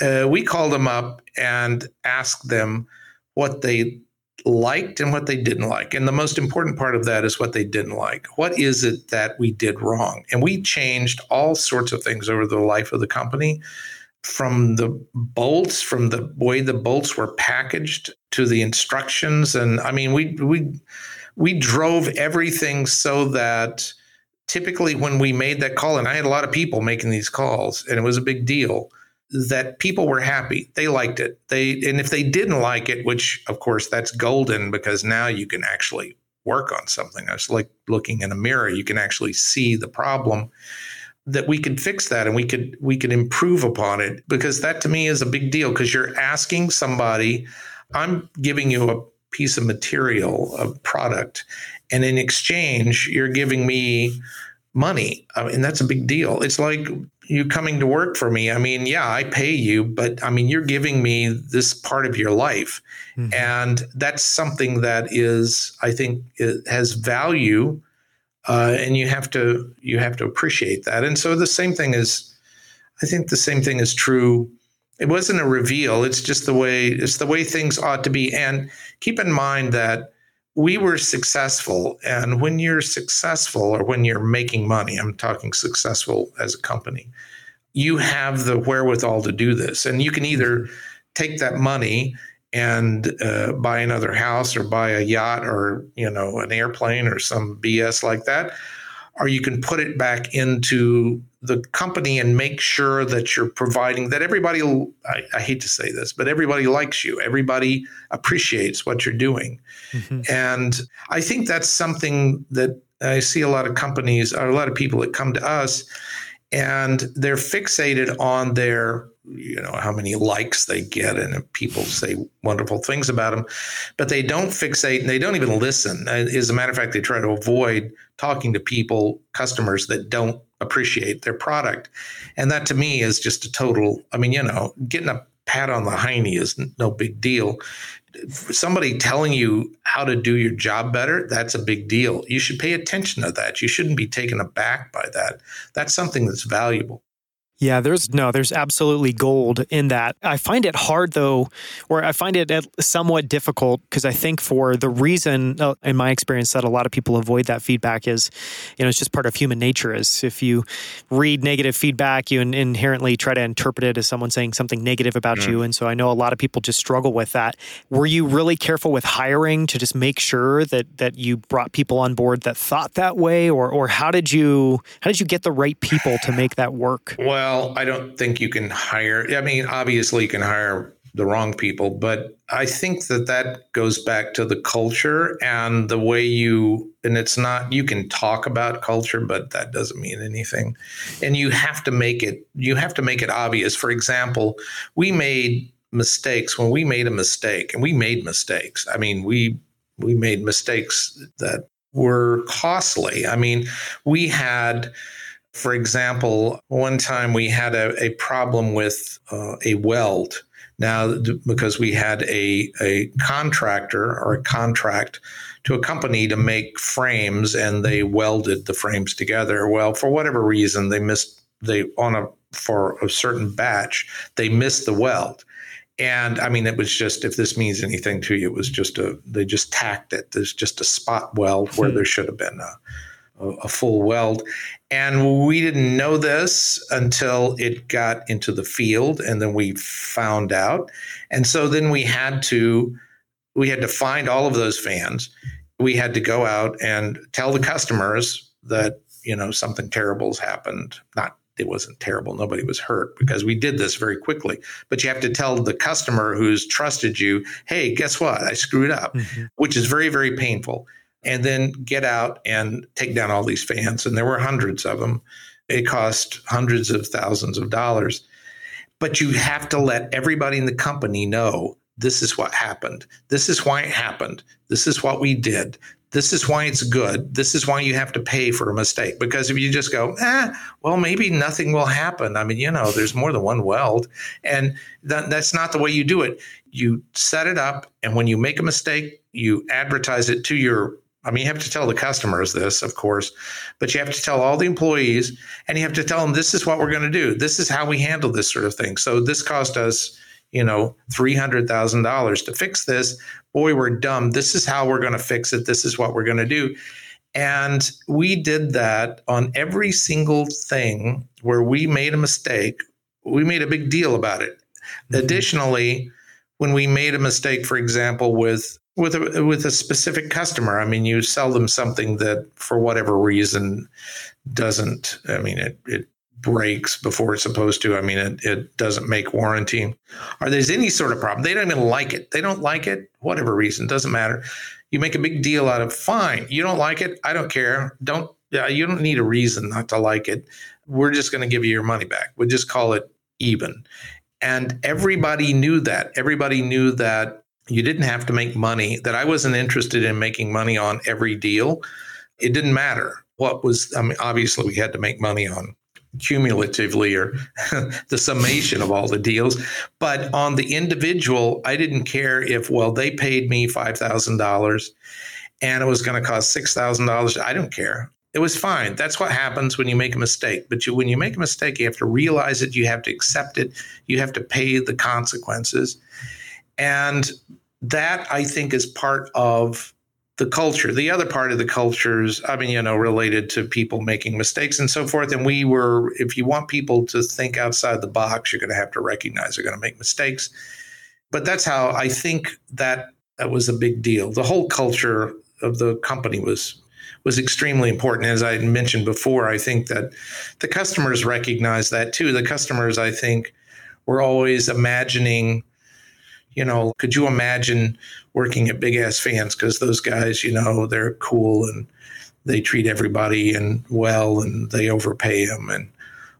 Uh, we called them up and asked them what they liked and what they didn't like. And the most important part of that is what they didn't like. What is it that we did wrong? And we changed all sorts of things over the life of the company from the bolts, from the way the bolts were packaged to the instructions. And I mean, we, we, we drove everything so that typically when we made that call, and I had a lot of people making these calls, and it was a big deal, that people were happy. They liked it. They and if they didn't like it, which of course that's golden because now you can actually work on something. It's like looking in a mirror. You can actually see the problem that we could fix that and we could we could improve upon it because that to me is a big deal because you're asking somebody i'm giving you a piece of material a product and in exchange, you're giving me money. I mean, that's a big deal. It's like you coming to work for me. I mean, yeah, I pay you, but I mean, you're giving me this part of your life. Mm-hmm. And that's something that is, I think, has value uh, and you have to you have to appreciate that. And so the same thing is, I think the same thing is true. It wasn't a reveal. It's just the way it's the way things ought to be. And keep in mind that we were successful. And when you're successful or when you're making money, I'm talking successful as a company, you have the wherewithal to do this. And you can either take that money and uh, buy another house or buy a yacht or you know an airplane or some BS like that, or you can put it back into the company and make sure that you're providing that everybody. I, I hate to say this, but everybody likes you. Everybody appreciates what you're doing, mm-hmm. and I think that's something that I see a lot of companies or a lot of people that come to us, and they're fixated on their you know how many likes they get and people say wonderful things about them but they don't fixate and they don't even listen as a matter of fact they try to avoid talking to people customers that don't appreciate their product. And that to me is just a total i mean you know getting a pat on the hiney is no big deal. Somebody telling you how to do your job better that's a big deal. You should pay attention to that. You shouldn't be taken aback by that. That's something that's valuable yeah, there's no, there's absolutely gold in that. I find it hard though, or I find it somewhat difficult because I think for the reason, uh, in my experience, that a lot of people avoid that feedback is, you know, it's just part of human nature. Is if you read negative feedback, you inherently try to interpret it as someone saying something negative about mm. you, and so I know a lot of people just struggle with that. Were you really careful with hiring to just make sure that that you brought people on board that thought that way, or or how did you how did you get the right people to make that work? Well well, I don't think you can hire. I mean, obviously, you can hire the wrong people, but I think that that goes back to the culture and the way you, and it's not, you can talk about culture, but that doesn't mean anything. And you have to make it, you have to make it obvious. For example, we made mistakes when we made a mistake, and we made mistakes. I mean, we, we made mistakes that were costly. I mean, we had, for example, one time we had a, a problem with uh, a weld. Now, because we had a, a contractor or a contract to a company to make frames and they welded the frames together. Well, for whatever reason, they missed, they on a, for a certain batch, they missed the weld. And I mean, it was just, if this means anything to you, it was just a, they just tacked it. There's just a spot weld where hmm. there should have been a, a full weld. And we didn't know this until it got into the field, and then we found out. And so then we had to we had to find all of those fans. We had to go out and tell the customers that you know something terrible has happened. Not it wasn't terrible. Nobody was hurt because we did this very quickly. But you have to tell the customer who's trusted you, hey, guess what? I screwed up, mm-hmm. which is very, very painful and then get out and take down all these fans. And there were hundreds of them. It cost hundreds of thousands of dollars. But you have to let everybody in the company know this is what happened. This is why it happened. This is what we did. This is why it's good. This is why you have to pay for a mistake. Because if you just go, eh, well, maybe nothing will happen. I mean, you know, there's more than one weld. And that, that's not the way you do it. You set it up, and when you make a mistake, you advertise it to your I mean, you have to tell the customers this, of course, but you have to tell all the employees and you have to tell them this is what we're going to do. This is how we handle this sort of thing. So this cost us, you know, $300,000 to fix this. Boy, we're dumb. This is how we're going to fix it. This is what we're going to do. And we did that on every single thing where we made a mistake. We made a big deal about it. Mm-hmm. Additionally, when we made a mistake, for example, with with a with a specific customer. I mean, you sell them something that, for whatever reason, doesn't. I mean, it it breaks before it's supposed to. I mean, it, it doesn't make warranty. Or there's any sort of problem. They don't even like it. They don't like it, whatever reason, doesn't matter. You make a big deal out of fine. You don't like it. I don't care. Don't. Yeah, you don't need a reason not to like it. We're just going to give you your money back. We'll just call it even. And everybody knew that. Everybody knew that you didn't have to make money, that I wasn't interested in making money on every deal. It didn't matter what was, I mean, obviously we had to make money on cumulatively or [LAUGHS] the summation of all the deals. But on the individual, I didn't care if, well, they paid me $5,000 and it was going to cost $6,000. I don't care. It was fine. That's what happens when you make a mistake. But you, when you make a mistake, you have to realize it. You have to accept it. You have to pay the consequences. And that I think is part of the culture. The other part of the culture is, I mean, you know, related to people making mistakes and so forth. And we were, if you want people to think outside the box, you're going to have to recognize they're going to make mistakes. But that's how I think that that was a big deal. The whole culture of the company was was extremely important. As I mentioned before, I think that the customers recognize that too. The customers, I think, were always imagining you know, could you imagine working at Big Ass Fans? Because those guys, you know, they're cool and they treat everybody and well and they overpay them and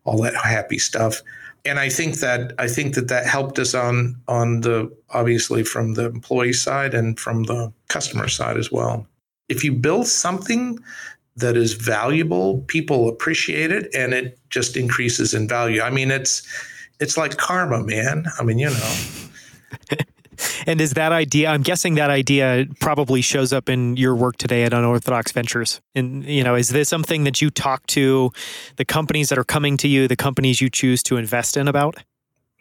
all that happy stuff. And I think that I think that that helped us on on the obviously from the employee side and from the customer side as well. If you build something that is valuable, people appreciate it and it just increases in value. I mean, it's it's like karma, man. I mean, you know. [LAUGHS] and is that idea? I'm guessing that idea probably shows up in your work today at Unorthodox Ventures. And you know, is this something that you talk to the companies that are coming to you, the companies you choose to invest in about?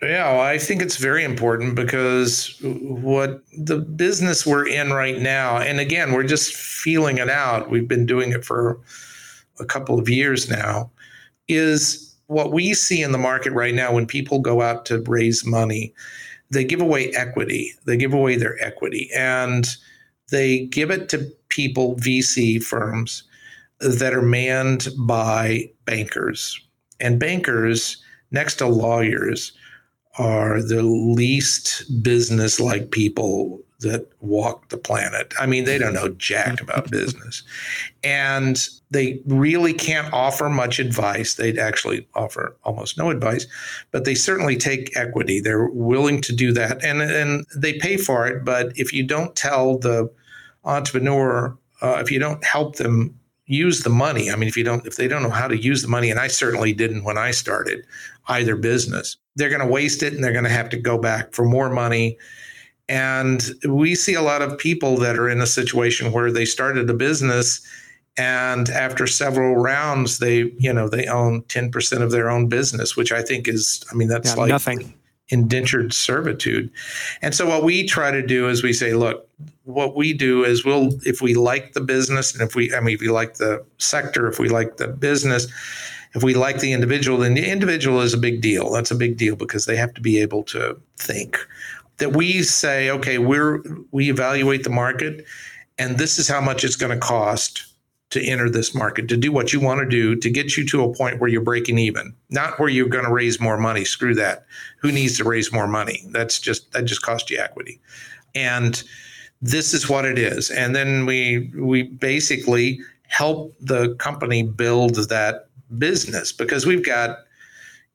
Yeah, well, I think it's very important because what the business we're in right now, and again, we're just feeling it out. We've been doing it for a couple of years now, is what we see in the market right now when people go out to raise money they give away equity. They give away their equity and they give it to people, VC firms that are manned by bankers. And bankers, next to lawyers, are the least business like people that walk the planet. I mean, they don't know jack about [LAUGHS] business. And they really can't offer much advice. They'd actually offer almost no advice, but they certainly take equity. They're willing to do that and, and they pay for it. But if you don't tell the entrepreneur, uh, if you don't help them use the money, I mean, if you don't, if they don't know how to use the money, and I certainly didn't when I started either business, they're going to waste it and they're going to have to go back for more money and we see a lot of people that are in a situation where they started a business and after several rounds they, you know, they own 10% of their own business, which I think is I mean that's yeah, like nothing indentured servitude. And so what we try to do is we say, look, what we do is we'll if we like the business and if we I mean if we like the sector, if we like the business, if we like the individual, then the individual is a big deal. That's a big deal because they have to be able to think that we say, okay, we're we evaluate the market, and this is how much it's going to cost to enter this market, to do what you want to do, to get you to a point where you're breaking even, not where you're going to raise more money. Screw that. Who needs to raise more money? That's just that just costs you equity. And this is what it is. And then we we basically help the company build that business because we've got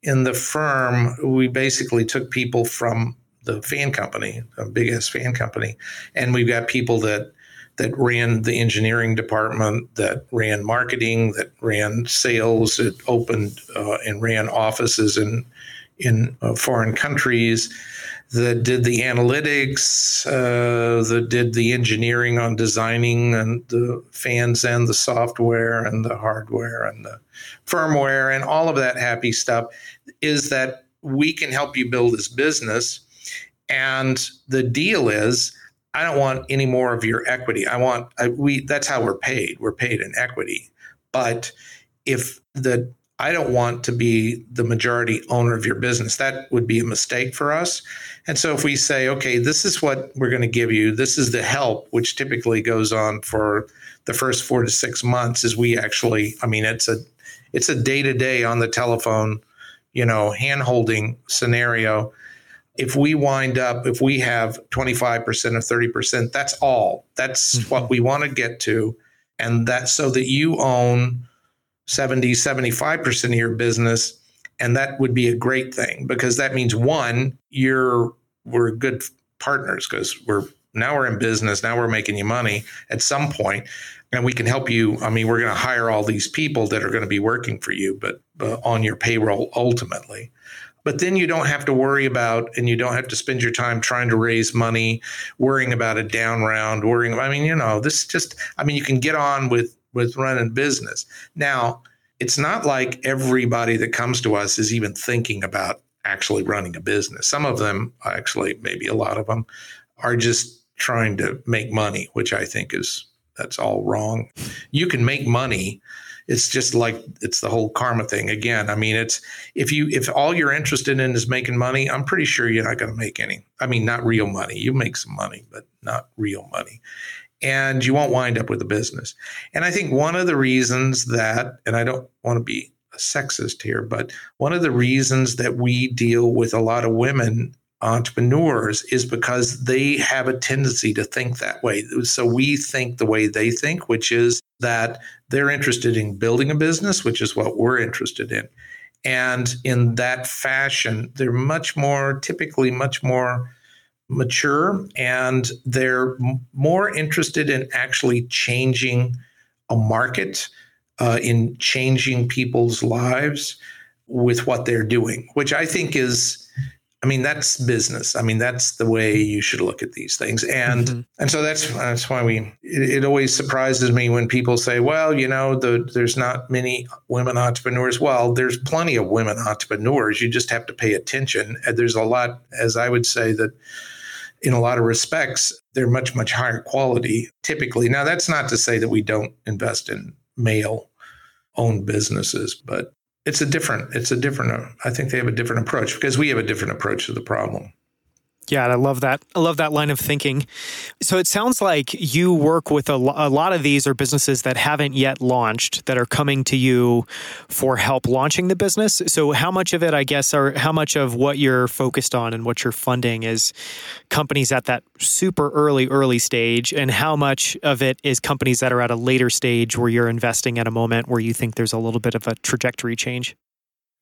in the firm, we basically took people from the fan company, a big ass fan company, and we've got people that that ran the engineering department, that ran marketing, that ran sales, that opened uh, and ran offices in in uh, foreign countries, that did the analytics, uh, that did the engineering on designing and the fans and the software and the hardware and the firmware and all of that happy stuff. Is that we can help you build this business and the deal is, I don't want any more of your equity. I want I, we. That's how we're paid. We're paid in equity. But if the I don't want to be the majority owner of your business. That would be a mistake for us. And so if we say, okay, this is what we're going to give you, this is the help, which typically goes on for the first four to six months, is we actually, I mean, it's a it's a day to day on the telephone, you know, hand holding scenario if we wind up, if we have 25% or 30%, that's all. That's mm-hmm. what we want to get to. And that's so that you own 70, 75% of your business. And that would be a great thing because that means one, you're we're good partners because we're now we're in business, now we're making you money at some point, and we can help you. I mean, we're going to hire all these people that are going to be working for you, but uh, on your payroll ultimately. But then you don't have to worry about, and you don't have to spend your time trying to raise money, worrying about a down round, worrying. I mean, you know, this just. I mean, you can get on with with running business. Now, it's not like everybody that comes to us is even thinking about actually running a business. Some of them, actually, maybe a lot of them, are just trying to make money, which I think is that's all wrong. You can make money. It's just like it's the whole karma thing again. I mean, it's if you if all you're interested in is making money, I'm pretty sure you're not going to make any. I mean, not real money. You make some money, but not real money and you won't wind up with a business. And I think one of the reasons that, and I don't want to be a sexist here, but one of the reasons that we deal with a lot of women entrepreneurs is because they have a tendency to think that way. So we think the way they think, which is that they're interested in building a business, which is what we're interested in. And in that fashion, they're much more, typically, much more mature and they're more interested in actually changing a market, uh, in changing people's lives with what they're doing, which I think is. I mean that's business. I mean that's the way you should look at these things, and mm-hmm. and so that's that's why we. It, it, always surprises me when people say, "Well, you know, the, there's not many women entrepreneurs." Well, there's plenty of women entrepreneurs. You just have to pay attention. And there's a lot, as I would say, that in a lot of respects, they're much, much higher quality typically. Now, that's not to say that we don't invest in male owned businesses, but it's a different, it's a different, I think they have a different approach because we have a different approach to the problem. Yeah, I love that. I love that line of thinking. So it sounds like you work with a, a, lot of these are businesses that haven't yet launched that are coming to you for help launching the business. So how much of it, I guess, or how much of what you're focused on and what you're funding is companies at that super early, early stage, and how much of it is companies that are at a later stage where you're investing at a moment where you think there's a little bit of a trajectory change?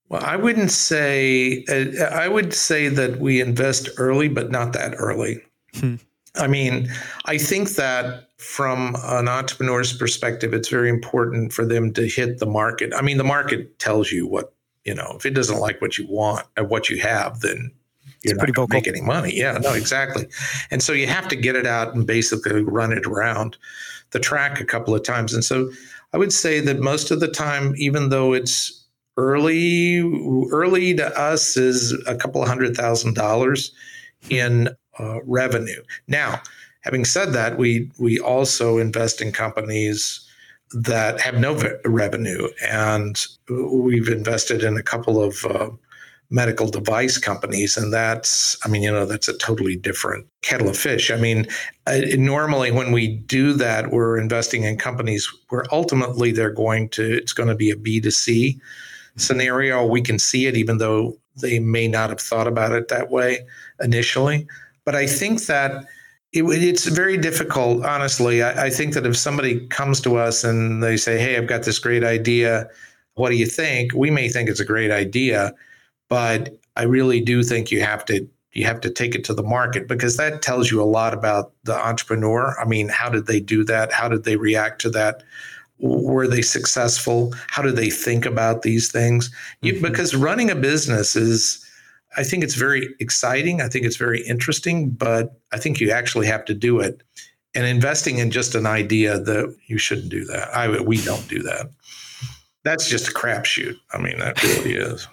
Well, I wouldn't say, uh, I would say that we invest early, but not that early. Hmm. I mean, I think that from an entrepreneur's perspective, it's very important for them to hit the market. I mean, the market tells you what, you know, if it doesn't like what you want or what you have, then you're it's not going to make any money. Yeah, no, exactly. And so you have to get it out and basically run it around the track a couple of times. And so I would say that most of the time, even though it's early early to us is a couple of hundred thousand dollars in uh, revenue. Now, having said that, we we also invest in companies that have no revenue, and we've invested in a couple of uh, medical device companies, and that's I mean you know that's a totally different kettle of fish. I mean, uh, normally when we do that, we're investing in companies where ultimately they're going to it's going to be a B 2 C scenario. We can see it, even though they may not have thought about it that way initially. But I think that it, it's very difficult, honestly. I, I think that if somebody comes to us and they say, Hey, I've got this great idea. What do you think? We may think it's a great idea, but I really do think you have to you have to take it to the market because that tells you a lot about the entrepreneur. I mean, how did they do that? How did they react to that? Were they successful? How do they think about these things? You, mm-hmm. because running a business is i think it's very exciting i think it's very interesting but i think you actually have to do it. And investing in just an idea that you shouldn't do that. I we don't do that. That's just a crapshoot. I mean that really is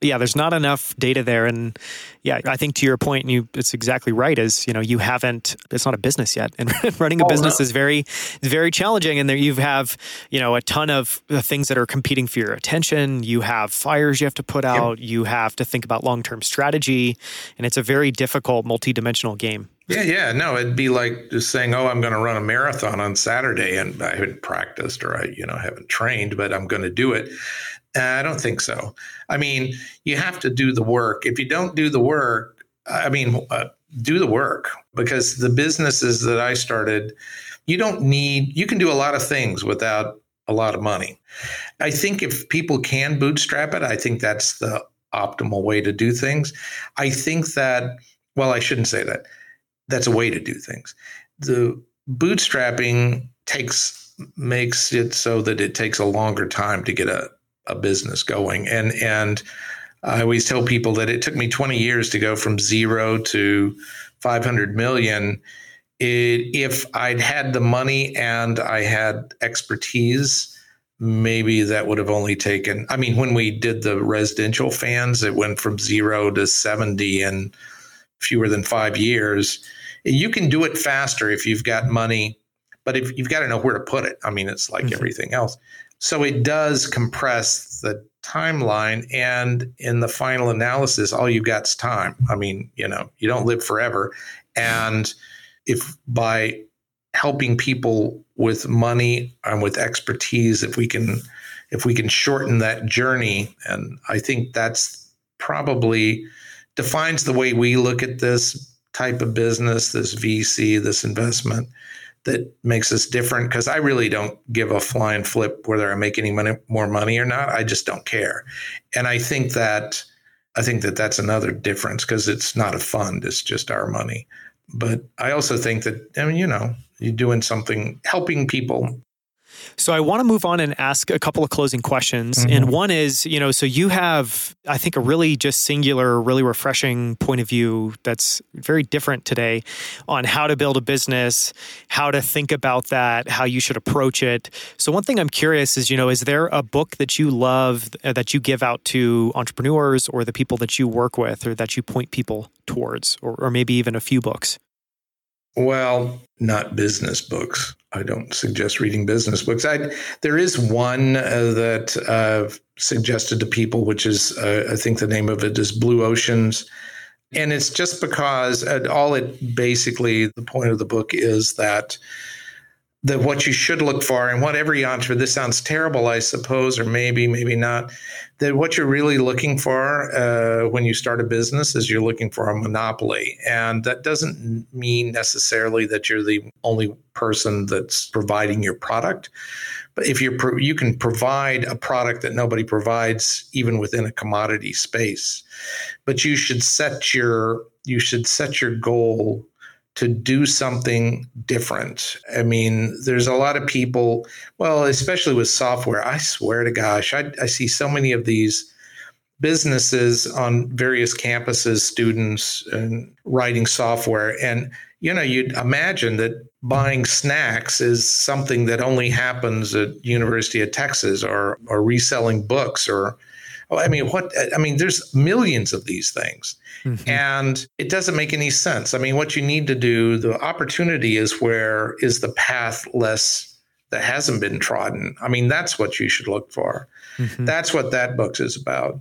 yeah, there's not enough data there. And yeah, I think to your point, you it's exactly right. Is you know you haven't it's not a business yet, [LAUGHS] and running a oh, business no. is very very challenging. And there you have you know a ton of uh, things that are competing for your attention. You have fires you have to put out. Yep. You have to think about long term strategy, and it's a very difficult multi-dimensional game. Yeah, yeah, no, it'd be like just saying, "Oh, I'm going to run a marathon on Saturday," and I haven't practiced or I, you know, haven't trained, but I'm going to do it. Uh, I don't think so. I mean, you have to do the work. If you don't do the work, I mean, uh, do the work because the businesses that I started, you don't need, you can do a lot of things without a lot of money. I think if people can bootstrap it, I think that's the optimal way to do things. I think that, well, I shouldn't say that. That's a way to do things. The bootstrapping takes makes it so that it takes a longer time to get a a business going. And and I always tell people that it took me 20 years to go from zero to 500 million. it, if I'd had the money and I had expertise, maybe that would have only taken. I mean, when we did the residential fans, it went from zero to 70 in fewer than five years. You can do it faster if you've got money, but if you've got to know where to put it. I mean, it's like mm-hmm. everything else. So it does compress the timeline. And in the final analysis, all you've got is time. I mean, you know, you don't live forever. And if by helping people with money and with expertise, if we can if we can shorten that journey, and I think that's probably defines the way we look at this type of business, this VC, this investment that makes us different because I really don't give a flying flip whether I make any money, more money or not. I just don't care. And I think that I think that that's another difference because it's not a fund; it's just our money. But I also think that I mean, you know, you're doing something helping people so I want to move on and ask a couple of closing questions. Mm-hmm. And one is, you know, so you have, I think, a really just singular, really refreshing point of view that's very different today on how to build a business, how to think about that, how you should approach it. So one thing I'm curious is, you know, is there a book that you love uh, that you give out to entrepreneurs or the people that you work with or that you point people towards, or, or maybe even a few books? Well, not business books. I don't suggest reading business books. I, there is one uh, that I've suggested to people, which is, uh, I think the name of it is Blue Oceans. And it's just because all it basically, the point of the book is that that what you should look for and what every entrepreneur this sounds terrible i suppose or maybe maybe not that what you're really looking for uh, when you start a business is you're looking for a monopoly. And that doesn't mean necessarily that you're the only person that's providing your product. But if you're pro- you can provide a product that nobody provides even within a commodity space. But you should set your you should set your goal to do something different. I mean, there's a lot of people, well, especially with software, I swear to gosh, I, I see so many of these businesses on various campuses, students and writing software. And, you know, you'd imagine that buying snacks is something that only happens at University of Texas or, or reselling books or I mean, what? I mean, there's millions of these things, mm-hmm. and it doesn't make any sense. I mean, what you need to do, the opportunity is where is the path less that hasn't been trodden. I mean, that's what you should look for. Mm-hmm. That's what that book is about.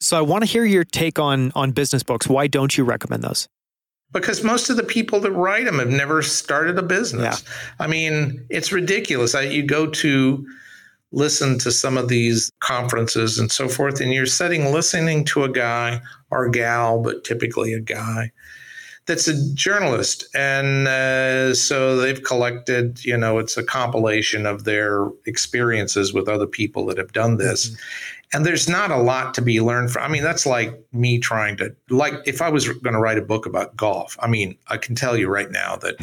So I want to hear your take on on business books. Why don't you recommend those? Because most of the people that write them have never started a business. Yeah. I mean, it's ridiculous. I, you go to listen to some of these conferences and so forth, and you're sitting listening to a guy or gal, but typically a guy that's a journalist. And uh, so they've collected, you know, it's a compilation of their experiences with other people that have done this. Mm-hmm. And there's not a lot to be learned from. I mean, that's like me trying to, like, if I was going to write a book about golf, I mean, I can tell you right now that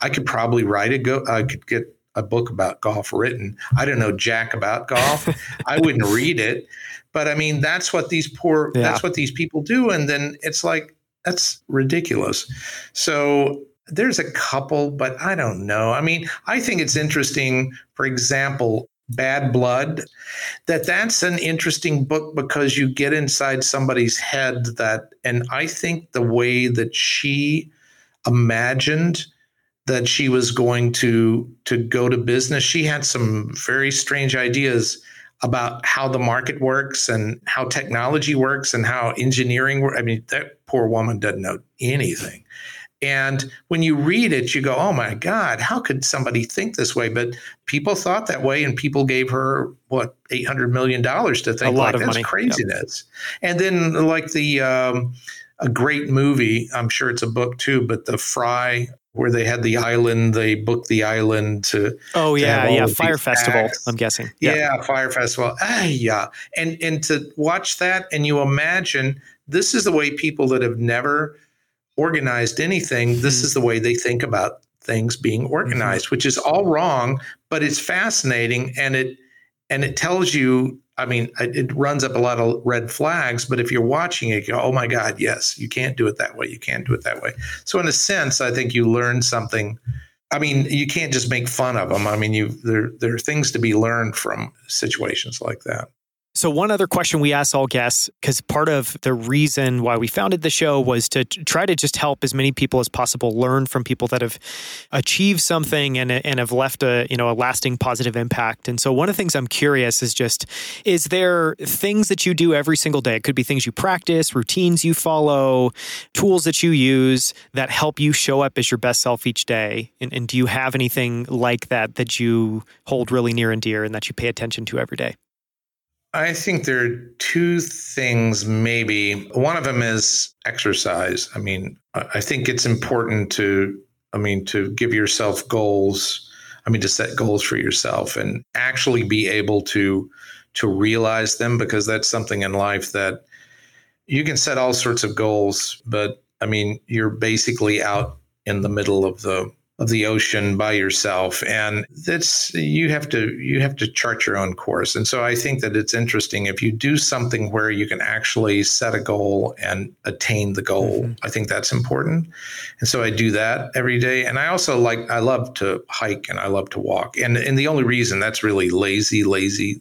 I could probably write a go, I could get a book about golf written. I don't know jack about golf. [LAUGHS] I wouldn't read it. But I mean, that's what these poor yeah. that's what these people do. And then it's like, that's ridiculous. So there's a couple, but I don't know. I mean, I think it's interesting, for example, Bad Blood, that that's an interesting book because you get inside somebody's head that, and I think the way that she imagined that she was going to to go to business. She had some very strange ideas about how the market works and how technology works and how engineering works. I mean, that poor woman doesn't know anything. And when you read it, you go, oh my God, how could somebody think this way? But people thought that way, and people gave her what eight hundred million dollars to think a lot like of that's money. craziness. Yep. And then like the um, a great movie, I'm sure it's a book too, but the Fry where they had the island, they booked the island to. Oh to yeah, yeah, Fire Festival. Acts. I'm guessing. Yeah. yeah, Fire Festival. Ah, yeah, and and to watch that, and you imagine this is the way people that have never organized anything. This mm-hmm. is the way they think about things being organized, mm-hmm. which is all wrong, but it's fascinating, and it and it tells you I mean, it runs up a lot of red flags, but if you're watching it, you go, oh my God, yes, you can't do it that way. You can't do it that way. So, in a sense, I think you learn something. I mean, you can't just make fun of them. I mean, you there there are things to be learned from situations like that. So, one other question we ask all guests, because part of the reason why we founded the show was to try to just help as many people as possible learn from people that have achieved something and, and have left a you know a lasting positive impact. And so, one of the things I'm curious is just is there things that you do every single day? It could be things you practice, routines you follow, tools that you use that help you show up as your best self each day. And, and do you have anything like that that you hold really near and dear and that you pay attention to every day? I think there are two things, maybe. One of them is exercise. I mean, I think it's important to, I mean, to give yourself goals. I mean, to set goals for yourself and actually be able to to realize them because that's something in life that you can set all sorts of goals, but I mean, you're basically out in the middle of the of the ocean by yourself. And that's you have to you have to chart your own course. And so i think that it's interesting if you do something where you can actually set a goal and attain the goal mm-hmm. i think that's important. And so i do that every day. And i also like i love to hike and i love to walk. And and the only reason that's really lazy lazy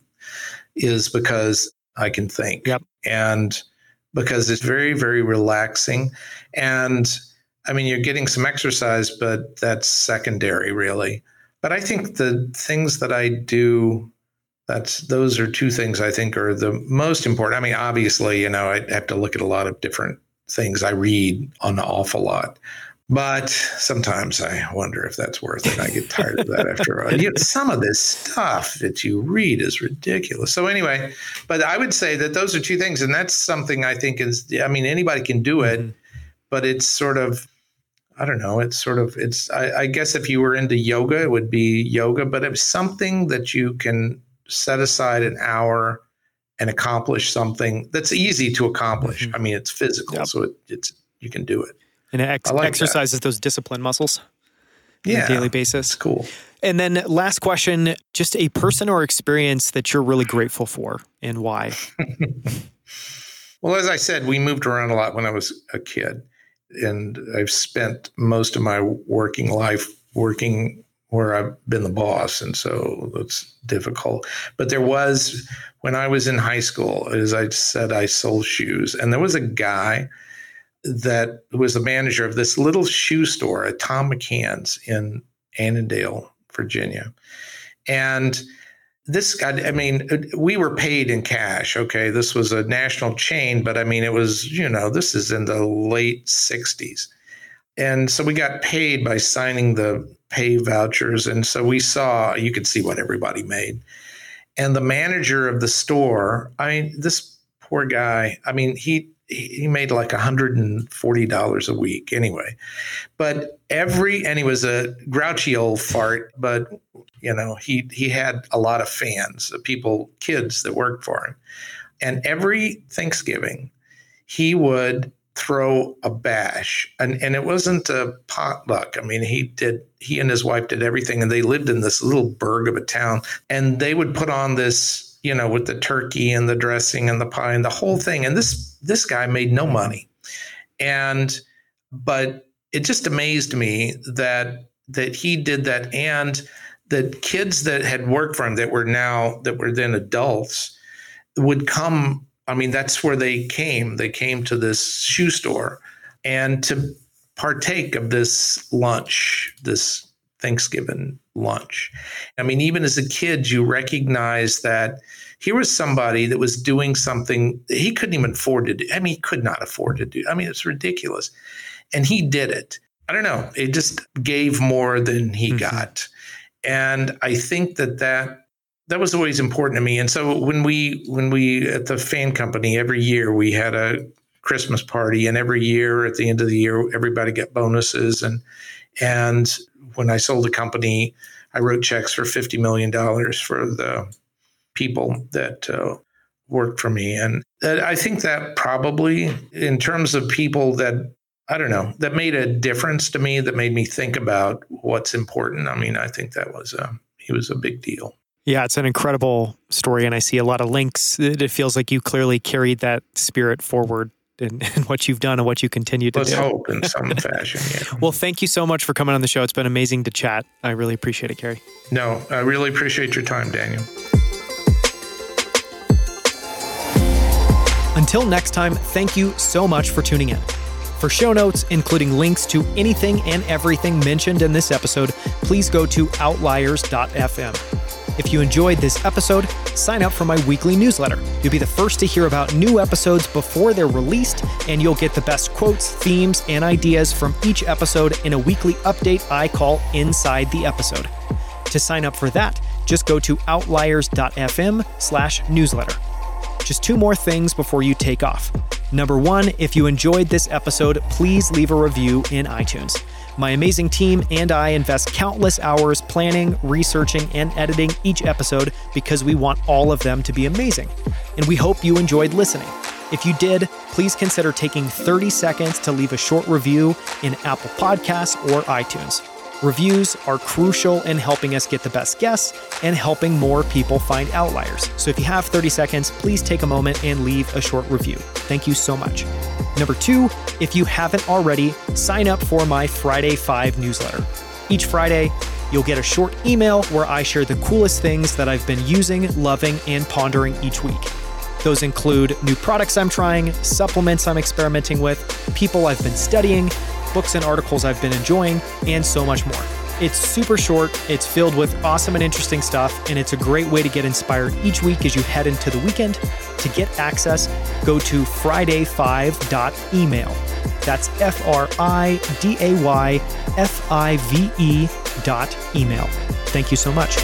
is because i can think. Yep. and because it's very very relaxing. And I mean, you're getting some exercise, but that's secondary, really. But I think the things that I do, that's those are two things I think are the most important. I mean, obviously, you know, I have to look at a lot of different things. I read an awful lot, but sometimes I wonder if that's worth it. I get tired of that after a while. You know, [LAUGHS] some of this stuff that you read is ridiculous. So anyway, but I would say that those are two things, and that's something I think is. I mean, anybody can do it, mm-hmm. but it's sort of I don't know. It's sort of it's. I, I, guess if you were into yoga, it would be yoga, but it's something that you can set aside an hour and accomplish something that's easy to accomplish. Mm-hmm. I mean, it's physical, yep. so it, it's you can do it. And it ex- like exercises that. those discipline muscles. Yeah, daily basis. cool. And then last question: just a person or experience that you're really grateful for, and why? [LAUGHS] well, as I said, we moved around a lot when I was a kid and I've spent most of my working life working where I've been the boss, and so it's difficult. But there was when I was in high school, as I said, I sold shoes, and there was a guy that was the manager of this little shoe store at Thom McAn's in Annandale, Virginia, and this guy, I mean, we were paid in cash. Okay. This was a national chain, but I mean, it was, you know, this is in the late 60s. And so we got paid by signing the pay vouchers. And so we saw, you could see what everybody made. And the manager of the store, I mean, this poor guy, I mean, he, he made like $140 a week anyway. But every, and he was a grouchy old fart, but you know, he he had a lot of fans, people, kids that worked for him. And every Thanksgiving, he would throw a bash. And and it wasn't a potluck. I mean, he did he and his wife did everything and they lived in this little burg of a town and they would put on this, you know, with the turkey and the dressing and the pie and the whole thing. And this this guy made no money. And but it just amazed me that that he did that and the kids that had worked for him that were now that were then adults would come i mean that's where they came. They came to this shoe store and to partake of this lunch this thanksgiving lunch. I mean even as a kid you recognize that here was somebody that was doing something he couldn't even afford to do. I mean he could not afford to do i mean it's ridiculous. And he did it. I don't know. It just gave more than he mm-hmm. got and I think that that that was always important to me. And so when we when we at the fan company every year we had a Christmas party, and every year at the end of the year everybody got bonuses. And and when I sold the company, I wrote checks for fifty million dollars for the people that uh, worked for me. And I think that probably in terms of people that I don't know, that made a difference to me, that made me think about what's important. I mean, I think that was a, he was a big deal. Yeah, it's an incredible story, and I see a lot of links. It feels like you clearly carried that spirit forward in, [LAUGHS] in what you've done and what you continue to Let's do. hope in some [LAUGHS] fashion. Yeah. Well, thank you so much for coming on the show. It's been amazing to chat. I really appreciate it, Carey. No, I really appreciate your time, Daniel. Until next time, thank you so much for tuning in. For show notes, including links to anything and everything mentioned in this episode, please go to outliers.fm. If you enjoyed this episode, sign up for my weekly newsletter. You'll be the first to hear about new episodes before they're released, and you'll get the best quotes, themes, and ideas from each episode in a weekly update I call Inside the Episode. To sign up for that, just go to outliers.fm slash newsletter. Just two more things before you take off. Number one, if you enjoyed this episode, please leave a review in iTunes. My amazing team and I invest countless hours planning, researching, and editing each episode because we want all of them to be amazing. And we hope you enjoyed listening. If you did, please consider taking 30 seconds to leave a short review in Apple Podcasts or iTunes. Reviews are crucial in helping us get the best guests and helping more people find outliers. So if you have 30 seconds, please take a moment and leave a short review. Thank you so much. Number two, if you haven't already, sign up for my Friday 5 newsletter. Each Friday, you'll get a short email where I share the coolest things that I've been using, loving, and pondering each week. Those include new products I'm trying, supplements I'm experimenting with, people I've been studying, books and articles I've been enjoying, and so much more. It's super short, it's filled with awesome and interesting stuff, and it's a great way to get inspired each week as you head into the weekend. To get access, go to friday5.email. That's F R I D A Y F I V E dot email. Thank you so much.